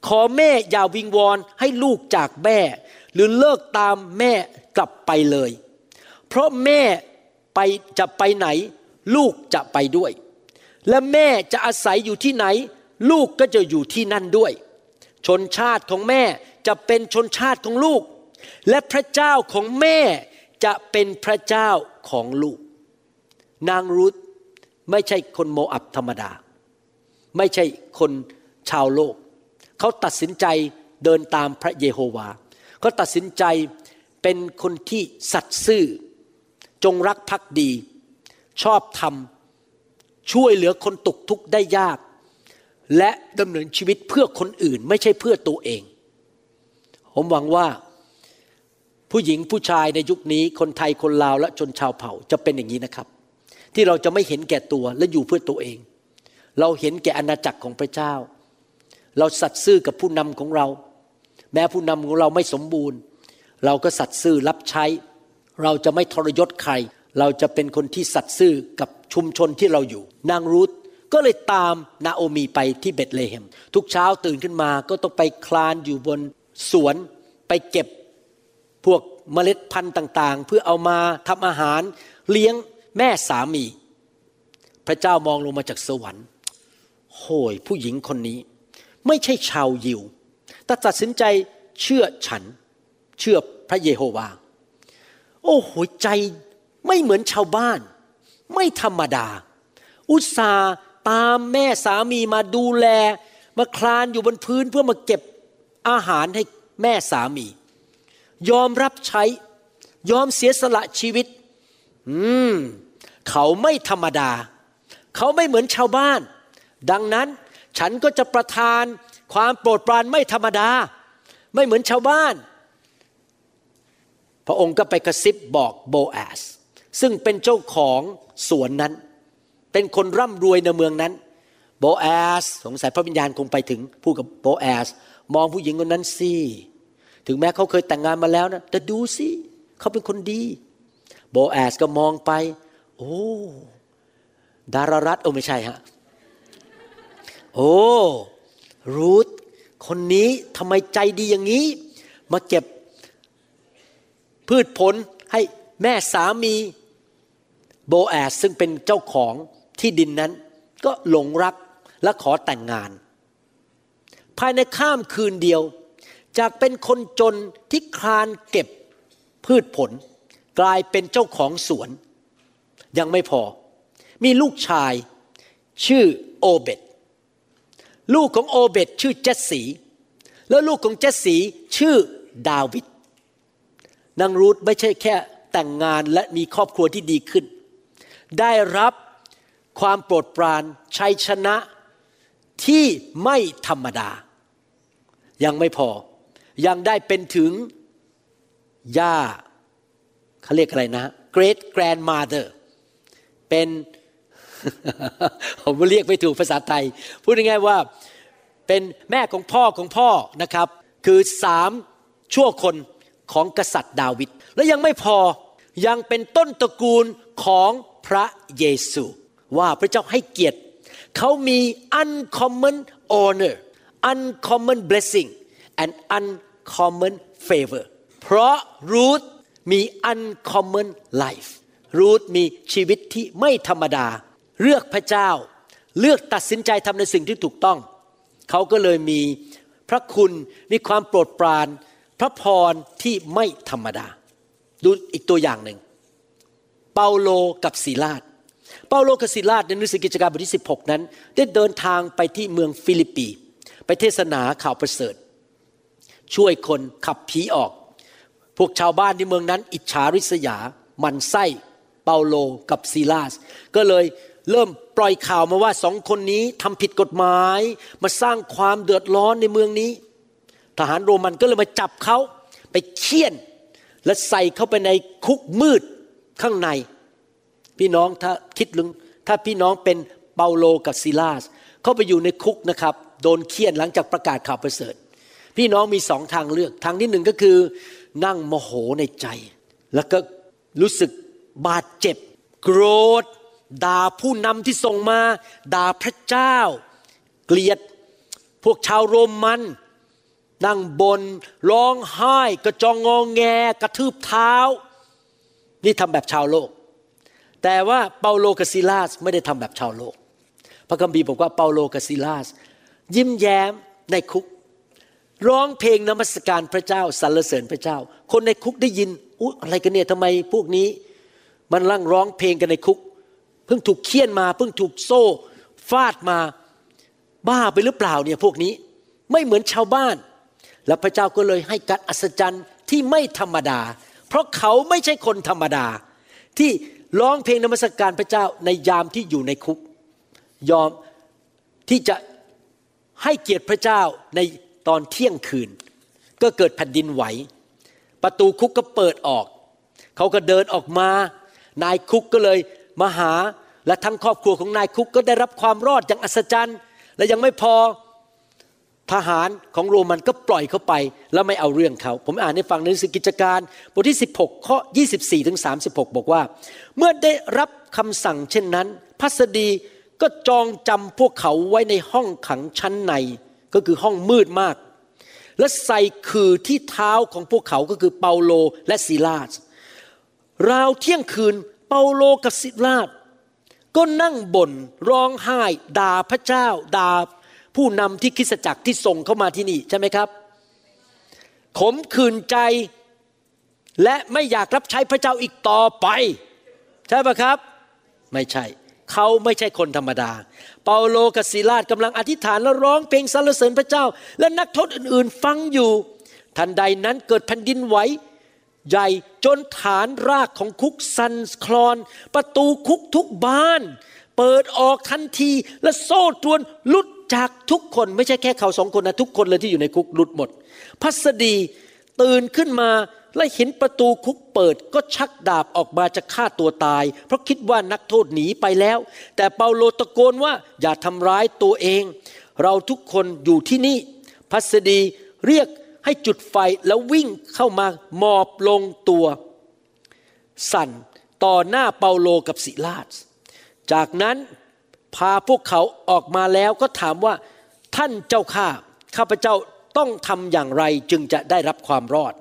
S3: ขอแม่อย่าวิงวอนให้ลูกจากแม่ หรือเลิกตามแม่กลับไปเลย เพราะแม่ไปจะไปไหน ลูกจะไปด้วย และแม่จะอาศัยอยู่ที่ไหน ลูกก็จะอยู่ที่นั่นด้วย ชนชาติของแม่จะเป็นชนชาติของลูก และพระเจ้าของแม่จะเป็นพระเจ้าของลูก นางรุธไม่ใช่คนโมอับธรรมดา ไม่ใช่คนชาวโลก เขาตัดสินใจเดินตามพระเยโฮวาเขาตัดสินใจเป็นคนที่สัตย์ซื่อ จงรักภักดี ชอบธรรมช่วยเหลือคนตกทุกข์ได้ยาก และดำเนินชีวิตเพื่อคนอื่น ไม่ใช่เพื่อตัวเอง ผมหวังว่าผู้หญิงผู้ชายในยุคนี้คนไทยคนลาวและชนชาวเผ่าจะเป็นอย่างนี้นะครับ ที่เราจะไม่เห็นแก่ตัวและอยู่เพื่อตัวเอง เราเห็นแก่อาณาจักรของพระเจ้า เราสัตย์ซื่อกับผู้นำของเรา แม้ผู้นำของเราไม่สมบูรณ์ เราก็สัตย์ซื่อรับใช้ เราจะไม่ทรยศใคร เราจะเป็นคนที่สัตย์ซื่อกับชุมชนที่เราอยู่นางรูธ ก็เลยตามนาโอมีไปที่เบธเลเฮม ทุกเช้าตื่นขึ้นมาก็ต้องไปคลานอยู่บนสวน ไปเก็บพวกเมล็ดพันธุ์ต่าง ๆ เพื่อเอามาทำอาหารเลี้ยงแม่สามี พระเจ้ามองลงมาจากสวรรค์ โหยผู้หญิงคนนี้ ไม่ใช่ชาวยิว แต่ตัดสินใจเชื่อฉัน เชื่อพระเยโฮวา โอ้โหใจไม่เหมือนชาวบ้าน ไม่ธรรมดา อุตสา ตามแม่สามีมาดูแล มาคลานอยู่บนพื้นเพื่อมาเก็บอาหารให้แม่สามี ยอมรับใช้ ยอมเสียสละชีวิต อืม เขาไม่ธรรมดา เขาไม่เหมือนชาวบ้าน ดังนั้นฉันก็จะประทานความโปรดปรานไม่ธรรมดา ไม่เหมือนชาวบ้าน พระองค์ก็ไปกระซิบบอกโบแอสซึ่งเป็นเจ้าของสวนนั้น เป็นคนร่ำรวยในเมืองนั้น โบแอสสงสัยพระวิญญาณคงไปถึงพูดกับโบแอส มองผู้หญิงคนนั้นสิถึงแม้เขาเคยแต่งงานมาแล้วนะแต่ดูสิเขาเป็นคนดีโบแอสก็มองไป โอ้ดารารัตโอ้ไม่ใช่ฮะโอ้รูธคนนี้ทำไมใจดีอย่างนี้ มาเก็บพืชผลให้แม่สามีโบแอสซึ่งเป็นเจ้าของ ที่ดินนั้นก็หลงรักและขอแต่งงาน ภายในข้ามคืนเดียว จากเป็นคนจนที่คลานเก็บพืชผล กลายเป็นเจ้าของสวน ยังไม่พอ มีลูกชายชื่อโอเบตลูกของโอเบตชื่อเจสสีแล้วลูกของเจสสีชื่อดาวิดนางรูธไม่ใช่แค่แต่งงานและมีครอบครัวที่ดีขึ้น ได้รับ ความโปรดปรานชัยชนะที่ไม่ธรรมดา ยังไม่พอ ยังได้เป็นถึงย่าเขาเรียกอะไรนะ great grandmother เป็น ผมเรียกไม่ถูกภาษาไทย พูดง่ายๆว่าเป็นแม่ของพ่อของพ่อนะครับ คือสามชั่วคนของกษัตริย์ดาวิดและยังไม่พอยังเป็นต้นตระกูลของพระเยซู ว่าพระเจ้าให้เกียรติ เขามี uncommon honor uncommon blessing and uncommon favor เพราะรูธมี uncommon life รูธมีชีวิตที่ไม่ธรรมดา เลือกพระเจ้า เลือกตัดสินใจทำในสิ่งที่ถูกต้อง เขาก็เลยมีพระคุณมีความโปรดปราน พระพรที่ไม่ธรรมดา ดูอีกตัวอย่างหนึ่ง เปาโลกับศิลาด เปาโลกับศิลาดในหนังสือกิจการบทที่ 16 นั้น ได้เดินทางไปที่เมืองฟิลิปปี ไปเทศนาข่าวประเสริฐ ช่วยคนขับผีออก พวกชาวบ้านที่เมืองนั้น อิจฉาริษยา มันไส้เปาโลกับซีลาส ก็เลยเริ่มปล่อยข่าวมาว่าสองคนนี้ทำผิดกฎหมาย มาสร้างความเดือดร้อนในเมืองนี้ ทหารโรมันก็เลยมาจับเขาไปเคี่ยน และใส่เข้าไปในคุกมืดข้างใน พี่น้องถ้าคิดลึงถ้าพี่น้องเป็นเปาโลกับซิลาสเข้าไปอยู่ในคุกนะครับ โดนเคี่ยนหลังจากประกาศข่าวประเสริฐ พี่น้องมีสองทางเลือก ทางที่หนึ่งก็คือนั่งโมโหในใจ แล้วก็รู้สึกบาดเจ็บ โกรธด่าผู้นำที่ส่งมาด่าพระเจ้า เกลียดพวกชาวโรมัน นั่งบนร้องไห้ กระจองงองแง กระทืบเท้า นี่ทำแบบชาวโลก แต่ว่าเปาโลกับซิลาสไม่ได้ทำแบบชาวโลก พระคัมภีร์บอกว่าเปาโลกับซิลาส ยิ้มแย้มในคุก ร้องเพลงนมัสการพระเจ้าสรรเสริญพระเจ้า คนในคุกได้ยินอุ๊ยอะไรกันเนี่ยทำไมพวกนี้ มันร่างร้องเพลงกันในคุก เพิ่งถูกเคี่ยนมา เพิ่งถูกโซ่ ฟาดมาบ้าไปหรือเปล่าเนี่ยพวกนี้ ไม่เหมือนชาวบ้าน แล้วพระเจ้าก็เลยให้การอัศจรรย์ที่ไม่ธรรมดา เพราะเขาไม่ใช่คนธรรมดาที่ ร้องเพลงนมัสการพระเจ้าในยามที่อยู่ในคุก ยอมที่จะให้เกียรติพระเจ้าในตอนเที่ยงคืน ก็เกิดแผ่นดินไหว ประตูคุกก็เปิดออก เขาก็เดินออกมา นายคุกก็เลยมาหาและทั้งครอบครัวของนายคุกก็ได้รับความรอดอย่างอัศจรรย์ และยังไม่พอ ทหารของโรมันก็ปล่อยเขาไป แล้วไม่เอาเรื่องเขา ผมอ่านให้ฟังในหนังสือกิจการบทที่ 16 ข้อ 24ถึง36 บอกว่า เมื่อได้รับคำสั่งเช่นนั้น พัสดีก็จองจำพวกเขาไว้ในห้องขังชั้นใน ก็คือห้องมืดมาก และใส่คือที่เท้าของพวกเขาก็คือเปาโลและซิลาสราวเที่ยงคืนเปาโลกับซิลาสก็นั่งบ่นร้องไห้ ด่าพระเจ้าด่า ผู้นำที่คริสจักรที่ส่งเข้ามาที่นี่ใช่ไหมครับ ขมขื่นใจและไม่อยากรับใช้พระเจ้าอีกต่อไป ใช่ปะครับ ไม่ใช่ เขาไม่ใช่คนธรรมดา เปาโลกับศิลาดกำลังอธิษฐานและร้องเพลงสรรเสริญพระเจ้า และนักโทษอื่นๆ ฟังอยู่ ทันใดนั้นเกิดแผ่นดินไหวใหญ่จนฐานรากของคุกสันคลอน ประตูคุกทุกบาน เปิดออกทันทีและโซ่ตรวนลุด จากทุกคนไม่ใช่แค่เขาสองคนนะทุกคนเลยที่อยู่ในคุกหลุดหมด พัสดีตื่นขึ้นมาและเห็นประตูคุกเปิดก็ชักดาบออกมาจะฆ่าตัวตาย เพราะคิดว่านักโทษหนีไปแล้ว แต่เปาโลตะโกนว่าอย่าทำร้ายตัวเอง เราทุกคนอยู่ที่นี่ พัสดีเรียกให้จุดไฟแล้ววิ่งเข้ามาหมอบลงตัว สั่นต่อหน้าเปาโลกับสิลาสจากนั้น พาพวกเขาออกมาแล้วก็ถามว่าท่านเจ้าข้าข้าพเจ้าต้องทำอย่างไรจึงจะได้รับความรอด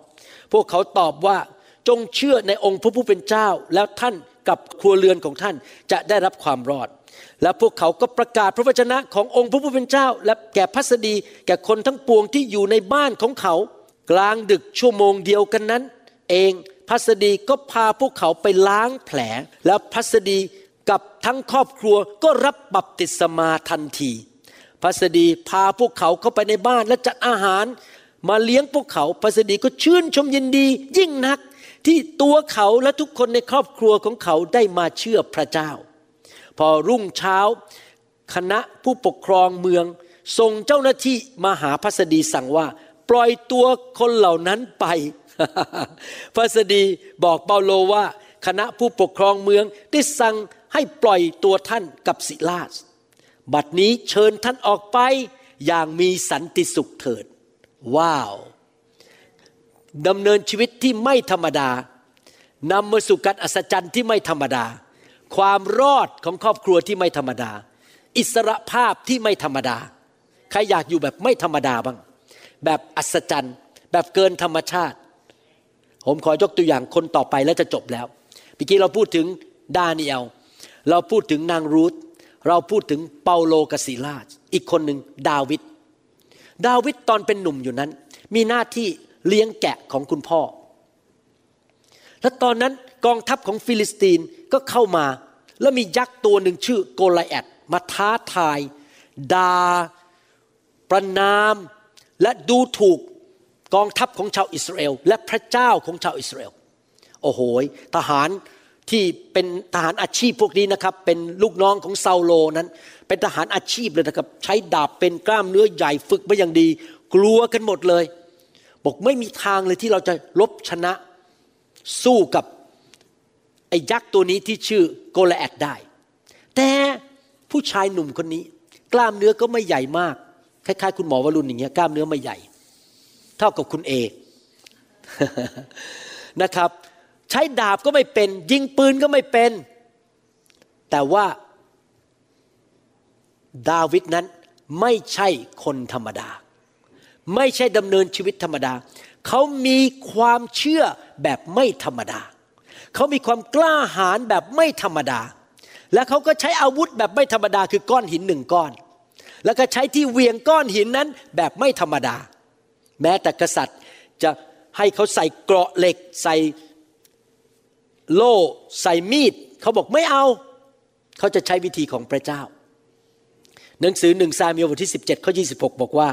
S3: พวกเขาตอบว่าจงเชื่อในองค์พระผู้เป็นเจ้า แล้วท่านกับครัวเรือนของท่านจะได้รับความรอด และพวกเขาก็ประกาศพระวจนะขององค์พระผู้เป็นเจ้า และแก่พัสดีแก่คนทั้งปวงที่อยู่ในบ้านของเขา กลางดึกชั่วโมงเดียวกันนั้น เองพัสดีก็พาพวกเขาไปล้างแผล แล้วพัสดี กับทั้งครอบครัวก็รับบัพติศมาทันทีพัสดีพาพวกเขาเข้าไปในบ้านและจัดอาหาร มาเลี้ยงพวกเขาพัสดีก็ชื่นชมยินดี ยิ่งนักที่ตัวเขาและทุกคนในครอบครัวของเขาได้มาเชื่อพระเจ้า พอรุ่งเช้า คณะผู้ปกครองเมืองส่งเจ้าหน้าที่มาหาพัสดีสั่งว่า ปล่อยตัวคนเหล่านั้นไปพัสดีบอกเปาโลว่า คณะผู้ปกครองเมืองได้สั่ง ให้ปล่อยตัวท่านกับสิลาส บัดนี้เชิญท่านออกไปอย่างมีสันติสุขเถิด ว้าวดำเนินชีวิตที่ไม่ธรรมดานำมาสู่การอัศจรรย์ที่ไม่ธรรมดา ความรอดของครอบครัวที่ไม่ธรรมดา อิสระภาพที่ไม่ธรรมดา ใครอยากอยู่แบบไม่ธรรมดาบ้าง แบบอัศจรรย์ แบบเกินธรรมชาติ ผมขอยกตัวอย่างคนต่อไปแล้วจะจบแล้วเมื่อกี้เราพูดถึงดาเนียล เราพูดถึงนางรูธเราพูดถึงเปาโลกศิลาสอีกคนหนึ่งดาวิดดาวิดตอนเป็นหนุ่มอยู่นั้น มีหน้าที่เลี้ยงแกะของคุณพ่อ และตอนนั้นกองทัพของฟิลิสตีนก็เข้ามา แล้วมียักษ์ตัวหนึ่งชื่อโกลิอัทมาท้าทายด่าประณามและดูถูกกองทัพของชาวอิสราเอล และพระเจ้าของชาวอิสราเอล โอ้โหทหาร ที่เป็นทหารอาชีพพวกนี้นะครับ เป็นลูกน้องของซาโลนั้น เป็นทหารอาชีพเลยนะครับ ใช้ดาบเป็นกล้ามเนื้อใหญ่ฝึกมาอย่างดี กลัวกันหมดเลย บอกไม่มีทางเลยที่เราจะลบชนะสู้กับไอ้ยักษ์ตัวนี้ที่ชื่อโกลแอดได้ แต่ผู้ชายหนุ่มคนนี้ กล้ามเนื้อก็ไม่ใหญ่มากคล้ายๆคุณหมอวรุณอย่างเงี้ยกล้ามเนื้อไม่ใหญ่ เท่ากับคุณเอนะครับ ใช้ดาบก็ไม่เป็น ยิงปืนก็ไม่เป็น แต่ว่าดาวิดนั้นไม่ใช่คนธรรมดา ไม่ใช่ดำเนินชีวิตธรรมดา เขามีความเชื่อแบบไม่ธรรมดา เขามีความกล้าหาญแบบไม่ธรรมดา และเขาก็ใช้อาวุธแบบไม่ธรรมดา คือก้อนหินหนึ่งก้อน แล้วก็ใช้ที่เวียงก้อนหินนั้นแบบไม่ธรรมดา แม้แต่กษัตริย์จะให้เขาใส่เกราะเหล็ก ใส่ โล่ใส่มีดเขาบอกไม่เอา เขาจะใช้วิธีของพระเจ้า หนังสือหนึ่งซามูเอลบทที่ 17ข้อ26 บอกว่า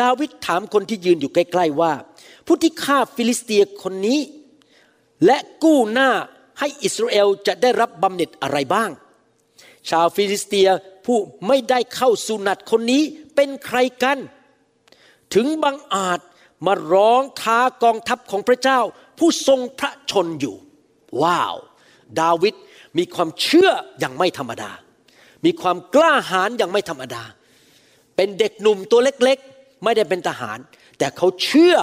S3: ดาวิดถามคนที่ยืนอยู่ใกล้ ๆว่า ผู้ที่ฆ่าฟิลิสเตียคนนี้ และกู้หน้าให้อิสราเอลจะได้รับบำเหน็จอะไรบ้าง ชาวฟิลิสเตียผู้ไม่ได้เข้าสุนัตคนนี้เป็นใครกัน ถึงบังอาจมาร้องท้ากองทัพของพระเจ้า ผู้ทรงพระชนอยู่ ว้าว ดาวิดมีความเชื่ออย่างไม่ธรรมดา มีความกล้าหาญอย่างไม่ธรรมดา เป็นเด็กหนุ่มตัวเล็กๆ ไม่ได้เป็นทหาร แต่เขาเชื่อ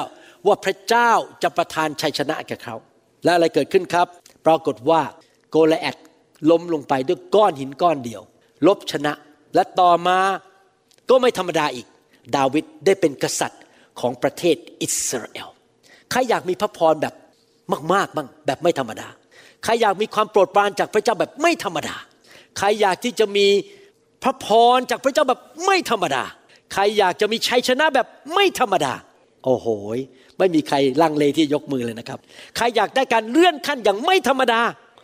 S3: ว่าพระเจ้าจะประทานชัยชนะแก่เขา และอะไรเกิดขึ้นครับ ปรากฏว่าโกลแอดล้มลงไปด้วยก้อนหินก้อนเดียว ลบชนะ และต่อมาก็ไม่ธรรมดาอีก ดาวิดได้เป็นกษัตริย์ของประเทศอิสราเอล ใครอยากมีพระพรแบบ มากๆบ้างแบบไม่ธรรมดา ใครอยากมีความโปรดปรานจากพระเจ้าแบบไม่ธรรมดา ใครอยากที่จะมีพระพรจากพระเจ้าแบบไม่ธรรมดา ใครอยากจะมีชัยชนะแบบไม่ธรรมดา โอ้โหไม่มีใครลังเลที่ยกมือเลยนะครับ ใครอยากได้การเลื่อนขั้นอย่างไม่ธรรมดา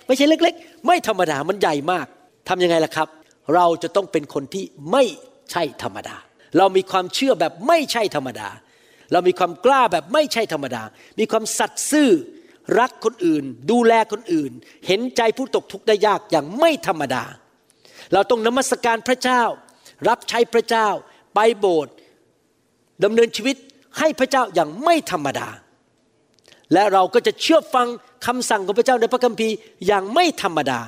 S3: ไม่ใช่เล็ก ๆ ไม่ธรรมดามันใหญ่มากทำยังไงล่ะครับ เราจะต้องเป็นคนที่ไม่ใช่ธรรมดา เรามีความเชื่อแบบไม่ใช่ธรรมดา เรามีความกล้าแบบไม่ใช่ธรรมดา มีความสัตย์ซื่อ รักคนอื่น ดูแลคนอื่น เห็นใจผู้ตกทุกข์ได้ยากอย่างไม่ธรรมดา เราต้องนมัสการพระเจ้า รับใช้พระเจ้า ไปโบสถ์ดำเนินชีวิตให้พระเจ้าอย่างไม่ธรรมดา และเราก็จะเชื่อฟังคำสั่งของพระเจ้าในพระคัมภีร์อย่างไม่ธรรมดา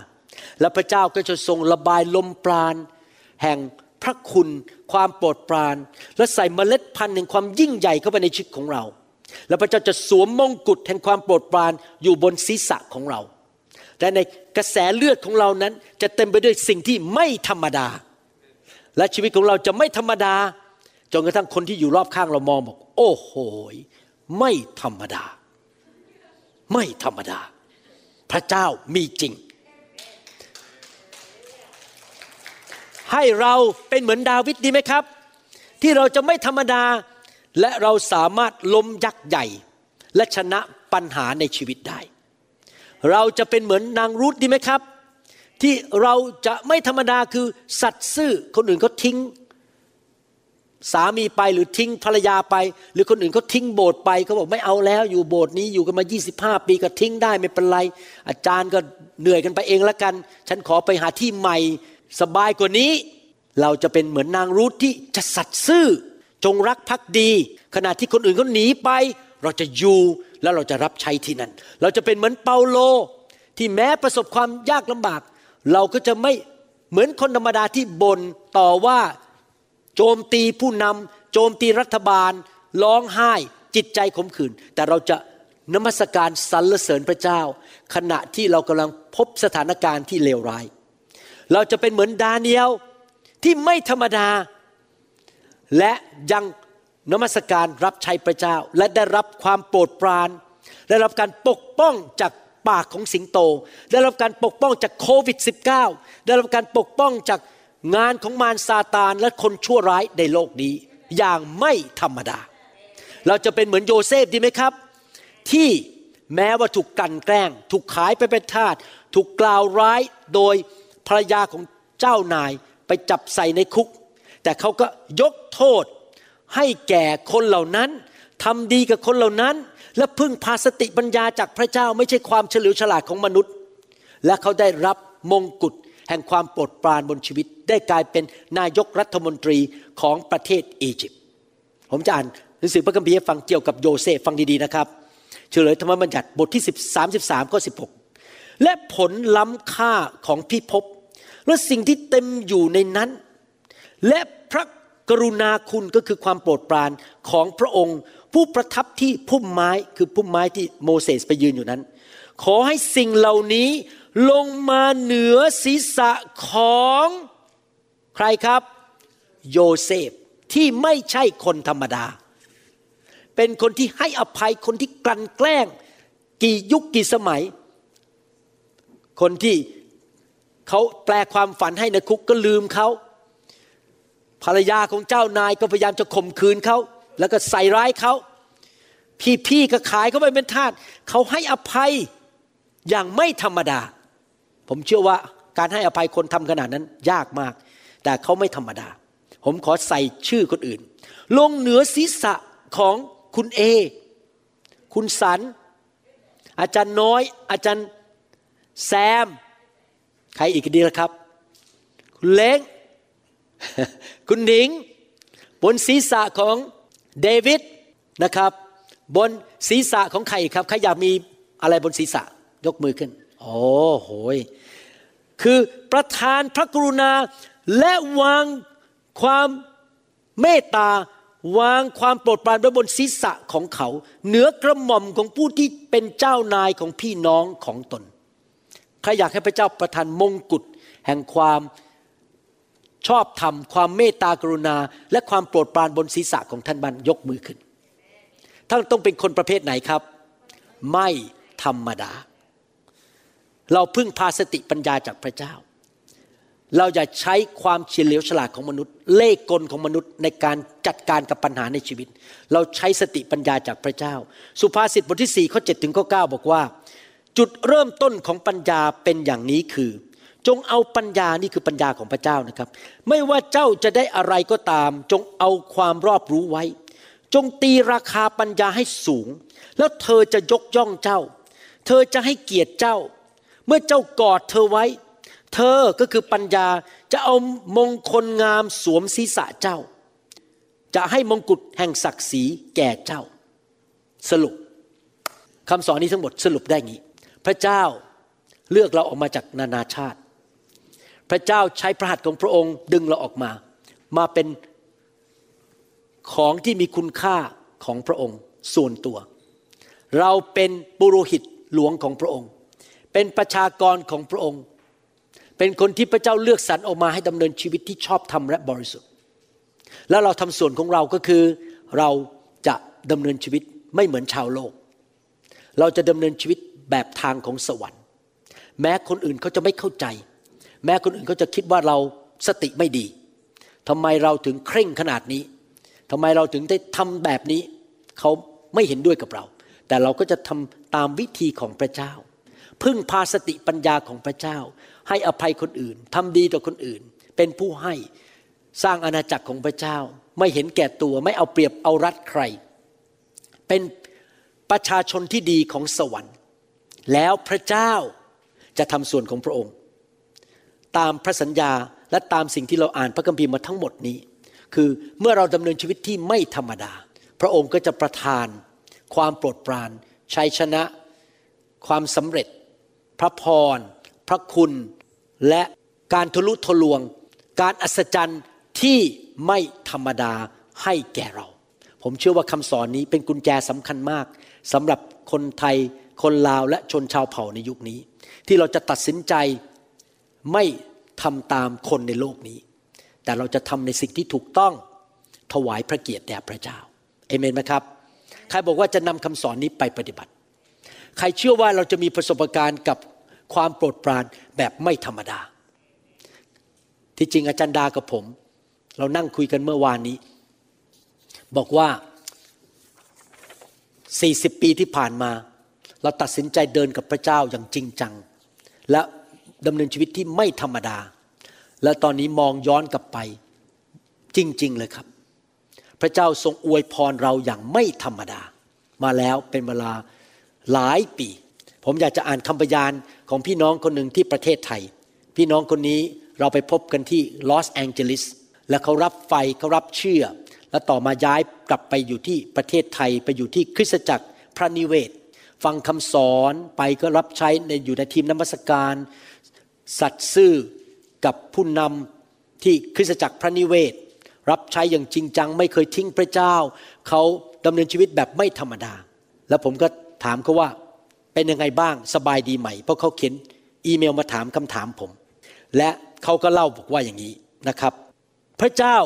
S3: และพระเจ้าก็จะทรงระบายลมปราณ แห่งพระคุณ ความโปรดปราน และใส่เมล็ดพันธุ์แห่งความยิ่งใหญ่เข้าไปในชีวิตของเรา แล้วพระเจ้าจะสวมมงกุฎแห่งความโปรดปรานอยู่บนศีรษะของเรา และในกระแสเลือดของเรานั้นจะเต็มไปด้วยสิ่งที่ไม่ธรรมดา และชีวิตของเราจะไม่ธรรมดา จนกระทั่งคนที่อยู่รอบข้างเรามองบอก โอ้โหไม่ธรรมดา ไม่ธรรมดา พระเจ้ามีจริง ให้เราเป็นเหมือนดาวิดดีไหมครับ ที่เราจะไม่ธรรมดา และเราสามารถล้มยักษ์ใหญ่ และชนะปัญหาในชีวิตได้ เราจะเป็นเหมือนนางรูธดีไหมครับ ที่เราจะไม่ธรรมดาคือสัตย์ซื่อคนอื่นเขาทิ้ง สามีไปหรือทิ้งภรรยาไป หรือคนอื่นเขาทิ้งโบสถ์ไปเขาบอกไม่เอาแล้วอยู่โบสถ์นี้อยู่กันมา 25 ปีก็ทิ้งได้ไม่เป็นไร อาจารย์ก็เหนื่อยกันไปเองละกัน ฉันขอไปหาที่ใหม่สบายกว่านี้ เราจะเป็นเหมือนนางรูธที่จะสัตย์ซื่อ จงรักภักดี ขณะที่คนอื่นเขาหนีไป เราจะอยู่แล้วเราจะรับใช้ที่นั่น เราจะเป็นเหมือนเปาโล ที่แม้ประสบความยากลำบาก เราก็จะไม่เหมือนคนธรรมดาที่บ่นต่อว่าโจมตีผู้นำโจมตีรัฐบาล ร้องไห้จิตใจขมขื่นแต่เราจะนมัสการสรรเสริญพระเจ้า ขณะที่เรากำลังพบสถานการณ์ที่เลวร้าย เราจะเป็นเหมือนดาเนียลที่ไม่ธรรมดา และยังนมัสการรับใช้พระเจ้า และได้รับความโปรดปราน ได้รับการปกป้องจากปากของสิงโต ได้รับการปกป้องจากโควิด -19 ได้รับการปกป้องจากงานของมารซาตานและคนชั่วร้ายในโลกนี้ อย่างไม่ธรรมดา เราจะเป็นเหมือนโยเซฟดีไหมครับ ที่แม้ว่าถูกกันแกล้ง ถูกขายไปเป็นทาสถูกกล่าวร้ายโดยภรรยาของเจ้านายไปจับใส่ในคุก แต่เขาก็ยกโทษให้แก่คนเหล่านั้นทำดีกับคนเหล่านั้น และพึ่งพาสติปัญญาจากพระเจ้าไม่ใช่ความเฉลียวฉลาดของมนุษย์ และเขาได้รับมงกุฎแห่งความโปรดปรานบนชีวิต ได้กลายเป็นนายกรัฐมนตรีของประเทศอียิปต์ผมจะอ่านหนังสือพระคัมภีร์ฟังเกี่ยวกับโยเซฟฟังดีๆนะครับ เฉลยธรรมบัญญัติบทที่ 10 33ข้อ16 และผลล้ำค่าของพิภพและสิ่งที่เต็มอยู่ในนั้น และพระกรุณาคุณก็คือความโปรดปรานของพระองค์ ผู้ประทับที่พุ่มไม้คือพุ่มไม้ที่โมเสสไปยืนอยู่นั้น ขอให้สิ่งเหล่านี้ลงมาเหนือศีรษะของใครครับ โยเซฟที่ไม่ใช่คนธรรมดา เป็นคนที่ให้อภัยคนที่กลั่นแกล้ง กี่ยุคกี่สมัย คนที่เขาแปลความฝันให้ในคุกก็ลืมเขา ภรรยาของเจ้านายก็พยายามจะข่มขืนเขาแล้วก็ใส่ร้ายเขาพี่ๆก็ขายเขาไปเป็นทาสเขาให้อภัยอย่างไม่ธรรมดา ผมเชื่อว่าการให้อภัยคนทำขนาดนั้นยากมาก แต่เขาไม่ธรรมดา ผมขอใส่ชื่อคนอื่น ลงเหนือศีรษะของคุณเอ คุณสัน อาจารย์น้อย อาจารย์แซม ใครอีกดีละครับ คุณเล้ง คุณหนิง บนศีรษะของเดวิดนะครับ บนศีรษะของใครครับใครอยากมีอะไรบนศีรษะยกมือขึ้น โอ้โหยคือประทานพระกรุณาและวางความเมตตาวางความโปรดปรานไว้บนศีรษะของเขา เหนือกระหม่อมของผู้ที่เป็นเจ้านายของพี่น้องของตนใครอยากให้พระเจ้าประทานมงกุฎแห่งความ ชอบธรรมความเมตตากรุณา และความโปรดปรานบนศีรษะของท่านบันยกมือขึ้น ท่านต้องเป็นคนประเภทไหนครับ ไม่ธรรมดา เราพึ่งพาสติปัญญาจากพระเจ้า เราอย่าใช้ความเฉลียวฉลาดของมนุษย์ เล่ห์กลของมนุษย์ในการจัดการกับปัญหาในชีวิต เราใช้สติปัญญาจากพระเจ้า สุภาษิตบทที่4ข้อ7ถึงข้อ9บอกว่า จุดเริ่มต้นของปัญญาเป็นอย่างนี้คือ จงเอาปัญญานี่คือปัญญาของพระเจ้านะครับ ไม่ว่าเจ้าจะได้อะไรก็ตาม จงเอาความรอบรู้ไว้ จงตีราคาปัญญาให้สูง แล้วเธอจะยกย่องเจ้า เธอจะให้เกียรติเจ้า เมื่อเจ้ากอดเธอไว้ เธอก็คือปัญญาจะเอามงคลงามสวมศีรษะเจ้า จะให้มงกุฎแห่งศักดิ์ศรีแก่เจ้า สรุปคำสอนนี้ทั้งหมดสรุปได้งี้ พระเจ้าเลือกเราออกมาจากนานาชาติ พระเจ้าใช้พระหัตถ์ของพระองค์ดึงเราออกมา มาเป็นของที่มีคุณค่าของพระองค์ส่วนตัว เราเป็นปุโรหิตหลวงของพระองค์ เป็นประชากรของพระองค์ เป็นคนที่พระเจ้าเลือกสรรออกมาให้ดำเนินชีวิตที่ชอบธรรมและบริสุทธิ์ แล้วเราทำส่วนของเราก็คือเราจะดำเนินชีวิตไม่เหมือนชาวโลก เราจะดำเนินชีวิตแบบทางของสวรรค์ แม้คนอื่นเขาจะไม่เข้าใจ แม้คนอื่นเขาจะคิดว่าเราสติไม่ดีทำไมเราถึงเคร่งขนาดนี้ทำไมเราถึงได้ทำแบบนี้ เขาไม่เห็นด้วยกับเรา แต่เราก็จะทำตามวิธีของพระเจ้า พึ่งพาสติปัญญาของพระเจ้า ให้อภัยคนอื่นทำดีต่อคนอื่น เป็นผู้ให้สร้างอาณาจักรของพระเจ้า ไม่เห็นแก่ตัวไม่เอาเปรียบเอารัดใคร เป็นประชาชนที่ดีของสวรรค์ แล้วพระเจ้าจะทำส่วนของพระองค์ ตามพระสัญญาและตามสิ่งที่เราอ่านพระคัมภีร์มาทั้งหมดนี้ คือเมื่อเราดำเนินชีวิตที่ไม่ธรรมดา พระองค์ก็จะประทาน ความโปรดปรานชัยชนะ ความสำเร็จ พระพร พระคุณ และการทะลุทะลวง การอัศจรรย์ที่ไม่ธรรมดาให้แก่เรา ผมเชื่อว่าคำสอนนี้เป็นกุญแจสำคัญมากสำหรับคนไทย คนลาวและชนชาวเผ่าในยุคนี้ ที่เราจะตัดสินใจ ไม่ทำตามคนในโลกนี้ แต่เราจะทำในสิ่งที่ถูกต้องถวายพระเกียรติแด่พระเจ้าเอเมนไหมครับ ใครบอกว่าจะนำคำสอนนี้ไปปฏิบัติ ใครเชื่อว่าเราจะมีประสบการณ์กับความโปรดปรานแบบไม่ธรรมดา ที่จริงอาจารย์ดากับผม เรานั่งคุยกันเมื่อวานนี้ บอกว่า 40 ปีที่ผ่านมา เราตัดสินใจเดินกับพระเจ้าอย่างจริงจัง และ ดำเนินชีวิตที่ไม่ธรรมดา และตอนนี้มองย้อนกลับไป จริง ๆ เลยครับ พระเจ้าทรงอวยพรเราอย่างไม่ธรรมดา มาแล้วเป็นเวลาหลายปี ผมอยากจะอ่านคำพยานของพี่น้องคนหนึ่งที่ประเทศไทย พี่น้องคนนี้เราไปพบกันที่ลอสแองเจลิสและเขารับไฟเขารับเชื่อ และต่อมาย้ายกลับไปอยู่ที่ประเทศไทยไปอยู่ที่คริสตจักรพระนิเวศ ฟังคำสอนไปก็รับใช้ในอยู่ในทีมนมัสการ สัตย์ซื่อกับผู้นำที่คริสตจักรพระนิเวศ รับใช้อย่างจริงจัง ไม่เคยทิ้งพระเจ้า เขาดำเนินชีวิตแบบไม่ธรรมดา แล้วผมก็ถามเขาว่าเป็นยังไงบ้างสบายดีไหม เพราะเขาเขียนอีเมลมาถามคำถามผม และเขาก็เล่าบอกว่าอย่างนี้นะครับ พระเจ้า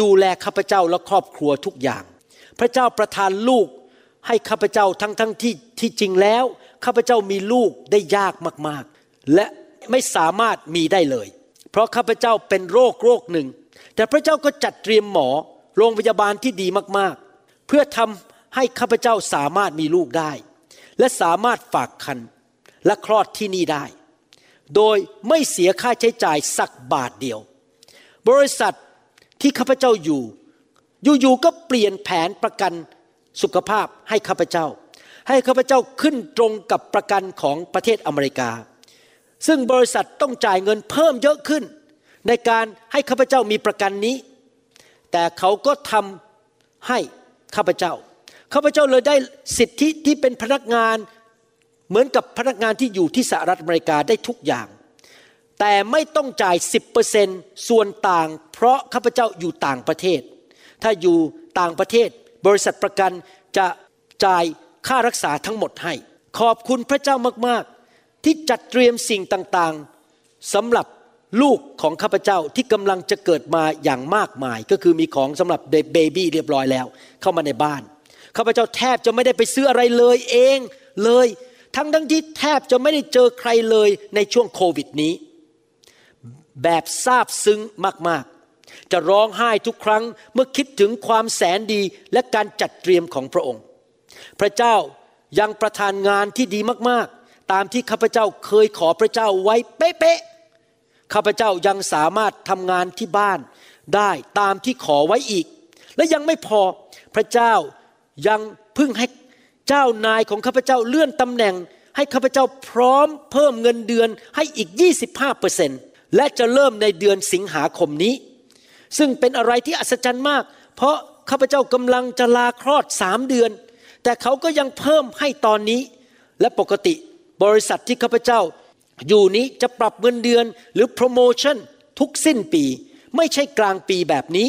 S3: ดูแลข้าพเจ้าและครอบครัวทุกอย่าง พระเจ้าประทานลูกให้ข้าพเจ้าทั้งทั้งที่ที่จริงแล้ว ข้าพเจ้ามีลูกได้ยากมากๆ และ ไม่สามารถมีได้เลย เพราะข้าพเจ้าเป็นโรคโรคหนึ่ง แต่พระเจ้าก็จัดเตรียมหมอโรงพยาบาลที่ดีมากๆ เพื่อทำให้ข้าพเจ้าสามารถมีลูกได้ และสามารถฝากคันและคลอดที่นี่ได้ โดยไม่เสียค่าใช้จ่ายสักบาทเดียว บริษัทที่ข้าพเจ้าอยู่ อยู่ๆก็เปลี่ยนแผนประกันสุขภาพให้ข้าพเจ้า ให้ข้าพเจ้าขึ้นตรงกับประกันของประเทศอเมริกา ซึ่งบริษัทต้องจ่ายเงินเพิ่มเยอะขึ้น ในการให้ข้าพเจ้ามีประกันนี้ แต่เขาก็ทำให้ข้าพเจ้าข้าพเจ้าเลยได้สิทธิที่เป็นพนักงานเหมือนกับพนักงานที่อยู่ที่สหรัฐอเมริกาได้ทุกอย่าง แต่ไม่ต้องจ่าย 10%ส่วนต่าง เพราะข้าพเจ้าอยู่ต่างประเทศ ถ้าอยู่ต่างประเทศ บริษัทประกันจะจ่ายค่ารักษาทั้งหมดให้ ขอบคุณพระเจ้ามาก ที่จัดเตรียมสิ่งต่างๆสำหรับลูกของข้าพเจ้าที่กำลังจะเกิดมาอย่างมากมาย ก็คือมีของสำหรับเบบี้เรียบร้อยแล้ว เข้ามาในบ้านข้าพเจ้าแทบจะไม่ได้ไปซื้ออะไรเลยเองเลย ทั้งทั้งที่แทบจะไม่ได้เจอใครเลยในช่วงโควิดนี้ แบบซาบซึ้งมากๆ จะร้องไห้ทุกครั้งเมื่อคิดถึงความแสนดีและการจัดเตรียมของพระองค์ พระเจ้ายังประทานงานที่ดีมากๆ ตามที่ข้าพเจ้าเคยขอพระเจ้าไว้เป๊ะๆข้าพเจ้ายังสามารถทำงานที่บ้านได้ตามที่ขอไว้อีก และยังไม่พอพระเจ้ายังพึ่งให้เจ้านายของข้าพเจ้าเลื่อนตำแหน่ง ให้ข้าพเจ้าพร้อมเพิ่มเงินเดือนให้อีก 25เปอร์เซ็นต์และจะเริ่มในเดือนสิงหาคมนี้ ซึ่งเป็นอะไรที่อัศจรรย์มาก เพราะข้าพเจ้ากำลังจะลาคลอดสามเดือน แต่เขาก็ยังเพิ่มให้ตอนนี้ และปกติ บริษัทที่ข้าพเจ้า อยู่นี้จะปรับเงินเดือนหรือโปรโมชั่นทุกสิ้นปี ไม่ใช่กลางปีแบบนี้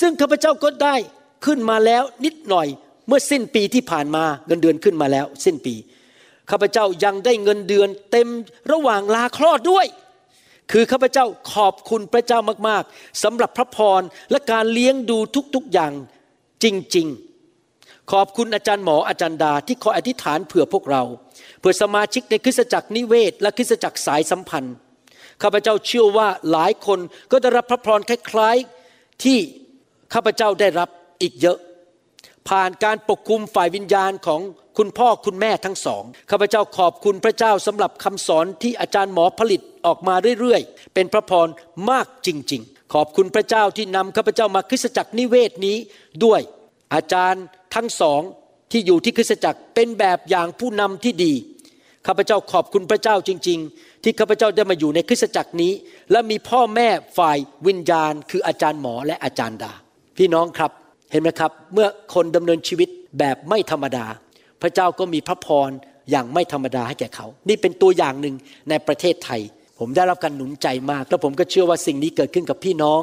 S3: ซึ่งข้าพเจ้าก็ได้ขึ้นมาแล้วนิดหน่อยเมื่อสิ้นปีที่ผ่านมาเงินเดือนขึ้นมาแล้ว สิ้นปีข้าพเจ้ายังได้เงินเดือนเต็มระหว่างลาคลอดด้วย คือข้าพเจ้าขอบคุณพระเจ้ามากๆสำหรับพระพรและการเลี้ยงดูทุกๆอย่างจริงๆ ขอบคุณอาจารย์หมออาจารย์ดาที่คอยอธิษฐานเผื่อพวกเรา เพื่อสมาชิกในคริสตจักรนิเวศ และคริสตจักรสายสัมพันธ์ข้าพเจ้าเชื่อว่าหลายคนก็ได้รับพระพรคล้ายๆที่ข้าพเจ้าได้รับอีกเยอะ ผ่านการปกคุมฝ่ายวิญญาณของคุณพ่อคุณแม่ทั้งสองข้าพเจ้าขอบคุณพระเจ้าสำหรับคำสอนที่อาจารย์หมอผลิตออกมาเรื่อยๆ เป็นพระพรมากจริง ๆ ขอบคุณพระเจ้าที่นำข้าพเจ้ามาคริสตจักรนิเวศนี้ด้วยอาจารย์ ทั้งสองที่อยู่ที่คริสตจักรเป็นแบบอย่างผู้นำที่ดีข้าพเจ้าขอบคุณพระเจ้าจริง ๆ ที่ข้าพเจ้าได้มาอยู่ในคริสตจักรนี้ และมีพ่อแม่ฝ่ายวิญญาณ คืออาจารย์หมอและอาจารย์ดา พี่น้องครับเห็นไหมครับ เมื่อคนดำเนินชีวิตแบบไม่ธรรมดา พระเจ้าก็มีพระพรอย่างไม่ธรรมดาให้แก่เขา นี่เป็นตัวอย่างหนึ่งในประเทศไทย ผมได้รับการหนุนใจมาก แล้วผมก็เชื่อว่าสิ่งนี้เกิดขึ้นกับพี่น้อง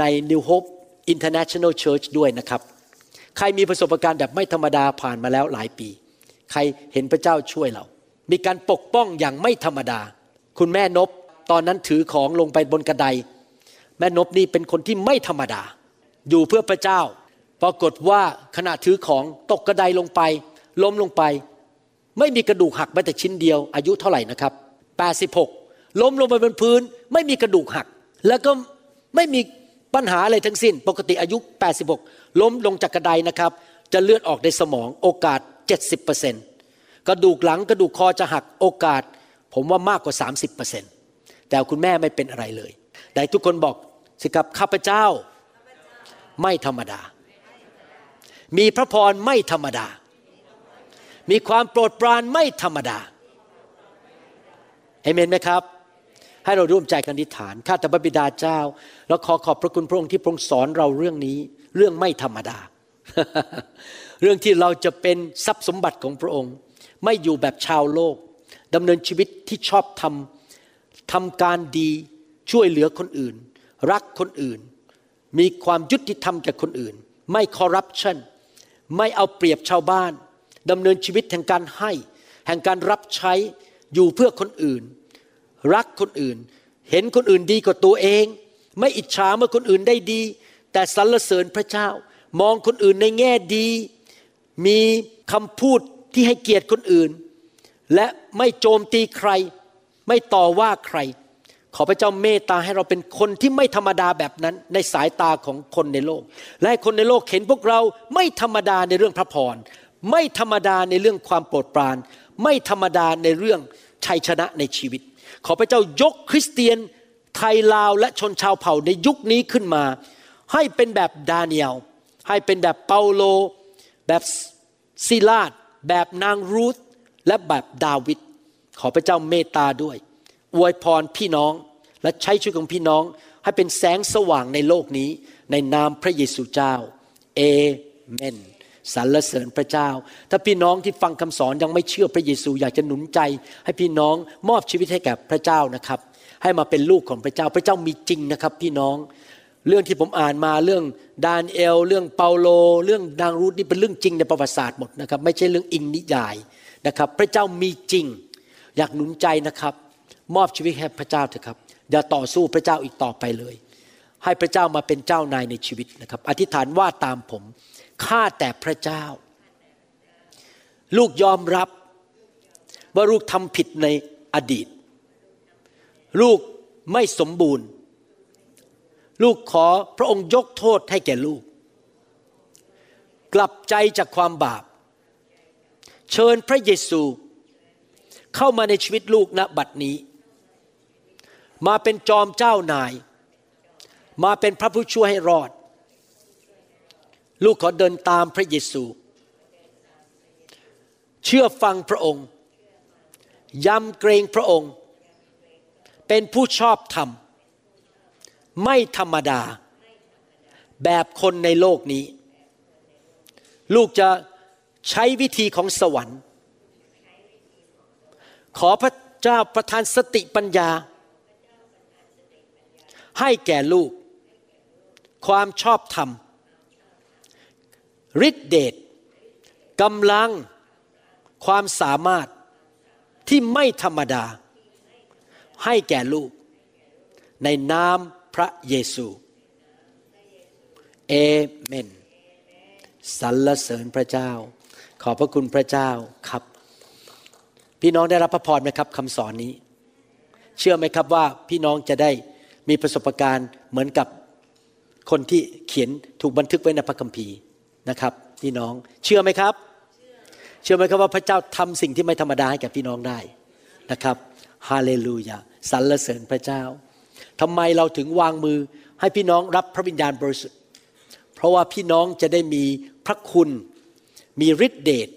S3: ใน New Hope International Church ด้วยนะครับ ใครมีประสบการณ์แบบไม่ธรรมดาผ่านมาแล้วหลายปี ใครเห็นพระเจ้าช่วยเรา มีการปกป้องอย่างไม่ธรรมดา คุณแม่นบตอนนั้นถือของลงไปบนกระได แม่นบนี่เป็นคนที่ไม่ธรรมดา อยู่เพื่อพระเจ้า ปรากฏว่าขณะถือของตกกระไดลงไป ล้มลงไป ไม่มีกระดูกหักแม้แต่ชิ้นเดียว อายุเท่าไหร่นะครับ 86 ล้มลงไปบนพื้น ไม่มีกระดูกหัก แล้วก็ไม่มี ปัญหาอะไรทั้งสิ้น ปกติอายุ 86 ล้มลงจากกระไดนะครับ จะเลือดออกในสมองโอกาส 70%กระดูกหลังกระดูกคอจะหักโอกาส ผมว่ามากกว่า 30%แต่คุณแม่ไม่เป็นอะไรเลย แต่ทุกคนบอกสิครับข้าพเจ้าไม่ธรรมดา มีพระพรไม่ธรรมดา มีความโปรดปรานไม่ธรรมดาเอเมนไหมครับ ให้เราร่วมใจกันอธิษฐาน ข้าแต่พระบิดาเจ้า แล้วขอขอบพระคุณพระองค์ที่พระองค์สอนเราเรื่องนี้ เรื่องไม่ธรรมดา เรื่องที่เราจะเป็นทรัพย์สมบัติของพระองค์ ไม่อยู่แบบชาวโลกดำเนินชีวิตที่ชอบทำทำการดีช่วยเหลือคนอื่น รักคนอื่น มีความยุติธรรมแก่คนอื่น ไม่คอร์รัปชันไม่เอาเปรียบชาวบ้านดำเนินชีวิตแห่งการให้ แห่งการรับใช้อยู่เพื่อคนอื่น รักคนอื่น เห็นคนอื่นดีกว่าตัวเอง ไม่อิจฉาเมื่อคนอื่นได้ดี แต่สรรเสริญพระเจ้า มองคนอื่นในแง่ดี มีคำพูดที่ให้เกียรติคนอื่น และไม่โจมตีใคร ไม่ต่อว่าใคร ขอพระเจ้าเมตตาให้เราเป็นคนที่ไม่ธรรมดาแบบนั้นในสายตาของคนในโลก และให้คนในโลกเห็นพวกเราไม่ธรรมดาในเรื่องพระพรไม่ธรรมดาในเรื่องความโปรดปราน ไม่ธรรมดาในเรื่องชัยชนะในชีวิต ขอพระเจ้ายกคริสเตียนไทยลาวและชนชาวเผ่าในยุคนี้ขึ้นมา ให้เป็นแบบดาเนียลให้เป็นแบบเปาโล แบบซิลาดแบบนางรูธและแบบดาวิดขอพระเจ้าเมตตาด้วย อวยพรพี่น้องและใช้ชีวิตของพี่น้อง ให้เป็นแสงสว่างในโลกนี้ ในนามพระเยซูเจ้าเอเมน สรรเสริญพระเจ้า ถ้าพี่น้องที่ฟังคำสอนยังไม่เชื่อพระเยซูอยากจะหนุนใจ ให้พี่น้องมอบชีวิตให้แก่พระเจ้านะครับ ให้มาเป็นลูกของพระเจ้า พระเจ้ามีจริงนะครับ พี่น้อง เรื่องที่ผมอ่านมาเรื่องดานเอล เรื่องเปาโล เรื่องนางรูธนี่เป็นเรื่องจริงในประวัติศาสตร์หมดนะครับ ไม่ใช่เรื่องอิงนิยายนะครับ พระเจ้ามีจริง อยากหนุนใจนะครับ มอบชีวิตให้พระเจ้าเถอะครับ อย่าต่อสู้พระเจ้าอีกต่อไปเลย ให้พระเจ้ามาเป็นเจ้านายในชีวิตนะครับ อธิษฐานว่าตามผม ข้าแต่พระเจ้า ลูกยอมรับว่าลูกทำผิดในอดีต ลูกไม่สมบูรณ์ ลูกขอพระองค์ยกโทษให้แก่ลูก กลับใจจากความบาป เชิญพระเยซูเข้ามาในชีวิตลูกณบัดนี้ มาเป็นจอมเจ้านาย มาเป็นพระผู้ช่วยให้รอด ลูกขอเดินตามพระเยซู เชื่อฟังพระองค์ ยำเกรงพระองค์ เป็นผู้ชอบธรรม ไม่ธรรมดา แบบคนในโลกนี้ ลูกจะใช้วิธีของสวรรค์ ขอพระเจ้าประทานสติปัญญา ให้แก่ลูก ความชอบธรรม ฤทธิเดชกำลังความสามารถที่ไม่ธรรมดา ให้แก่ลูก ในนามพระเยซูเอเมนสรรเสริญพระเจ้า ขอบพระคุณพระเจ้าครับ พี่น้องได้รับพระพรไหมครับคำสอนนี้ เชื่อไหมครับว่าพี่น้องจะได้มีประสบการณ์เหมือนกับคนที่เขียนถูกบันทึกไว้ในพระคัมภีร์ นะครับพี่น้องเชื่อไหมครับ เชื่อไหมครับว่าพระเจ้าทำสิ่งที่ไม่ธรรมดาให้แก่พี่น้องได้นะครับฮาเลลูยาสรรเสริญพระเจ้าทำไมเราถึงวางมือให้พี่น้องรับพระวิญญาณบริสุทธิ์ เพราะว่าพี่น้องจะได้มีพระคุณ มีฤทธิเดช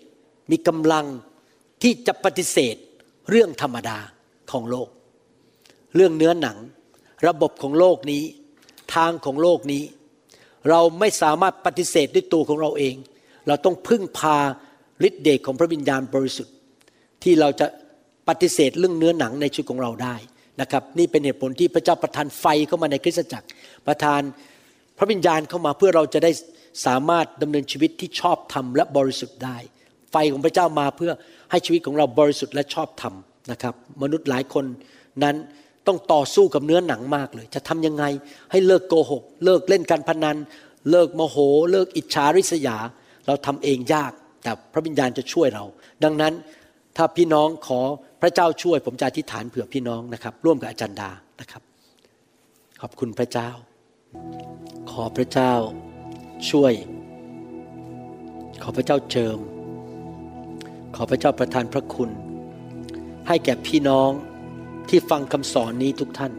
S3: มีกำลังที่จะปฏิเสธเรื่องธรรมดาของโลก เรื่องเนื้อหนัง ระบบของโลกนี้ ทางของโลกนี้ เราไม่สามารถปฏิเสธด้วยตัวของเราเอง เราต้องพึ่งพาฤทธิเดชของพระวิญญาณบริสุทธิ์ ที่เราจะปฏิเสธเรื่องเนื้อหนังในชีวิตของเราได้นะครับ นี่เป็นเหตุผลที่พระเจ้าประทานไฟเข้ามาในคริสตจักร ประทานพระวิญญาณเข้ามาเพื่อเราจะได้สามารถดำเนินชีวิตที่ชอบธรรมและบริสุทธิ์ได้ ไฟของพระเจ้ามาเพื่อให้ชีวิตของเราบริสุทธิ์และชอบธรรมนะครับ มนุษย์หลายคนนั้น ต้องต่อสู้กับเนื้อหนังมากเลย จะทำยังไงให้เลิกโกหก เลิกเล่นการพนัน เลิกโมโห เลิกอิจฉาริษยา เราทำเองยาก แต่พระวิญญาณจะช่วยเรา ดังนั้นถ้าพี่น้องขอพระเจ้าช่วย ผมจะอธิษฐานเผื่อพี่น้องนะครับ ร่วมกับอาจารย์ดานะครับ ขอบคุณพระเจ้า ขอพระเจ้าช่วย ขอพระเจ้าเจิม ขอพระเจ้าประทานพระคุณ ให้แก่พี่น้อง ที่ฟังคำสอนนี้ทุกท่าน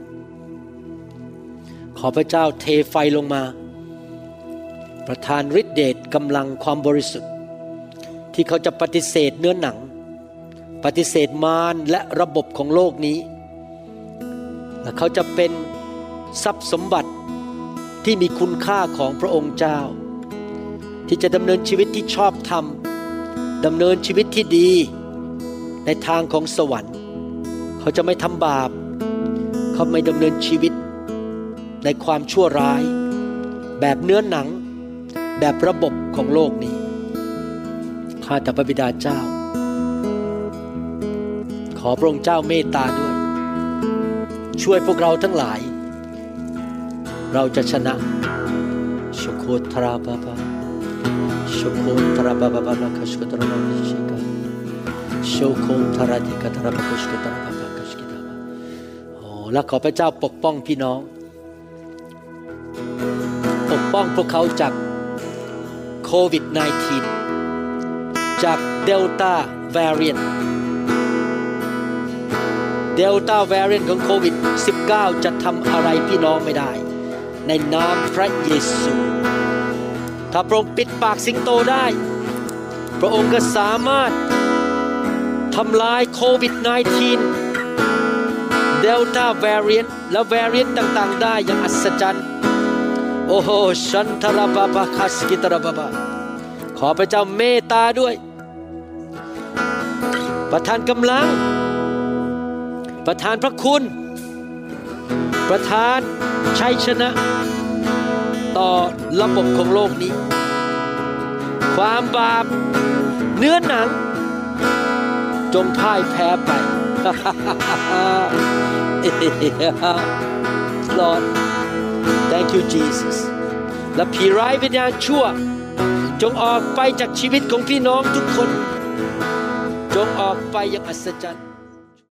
S3: ขอพระเจ้าเทไฟลงมา ประทานฤทธิเดชกำลังความบริสุทธิ์ ที่เขาจะปฏิเสธเนื้อหนัง ปฏิเสธมารและระบบของโลกนี้ และเขาจะเป็นทรัพย์สมบัติที่มีคุณค่าของพระองค์เจ้า ที่จะดำเนินชีวิตที่ชอบธรรมดำเนินชีวิตที่ดีในทางของสวรรค์ เขาจะไม่ทำบาป เขาไม่ดำเนินชีวิต ในความชั่วร้าย แบบเนื้อหนัง แบบระบบของโลกนี้ข้าแต่พระบิดาเจ้า ขอพระองค์เจ้าเมตตาด้วย ช่วยพวกเราทั้งหลาย เราจะชนะชโคตราบาบาชโคตราบาบาบาลาคชโคตราบาชิกาชโคตราดิก และขอพระเจ้าปกป้องพี่น้อง ปกป้องพวกเขาจากโควิด -19 จากเดลต้า variant เดลต้า variant ของโควิด 19 จะทำอะไรพี่น้องไม่ได้ ในนามพระเยซู ถ้าพระองค์ปิดปากสิงโตได้ พระองค์ก็สามารถทำลายโควิด -19 เดลต้า variant และ variant ต่างๆ ได้อย่างอัศจรรย์ โอ้โหชันทราบาบาคาสกิตราบาบาขอพระเจ้าเมตตาด้วย ประทานกำลัง ประทานพระคุณ ประทานชัยชนะ ต่อระบบของโลกนี้ ความบาปเนื้อหนัง จงพ่ายแพ้ไป Lord Thank you Jesus และผีร้ายวิญญาณชั่ว จงออกไปจากชีวิตของพี่น้องทุกคน จงออกไปอย่างอัศจรรย์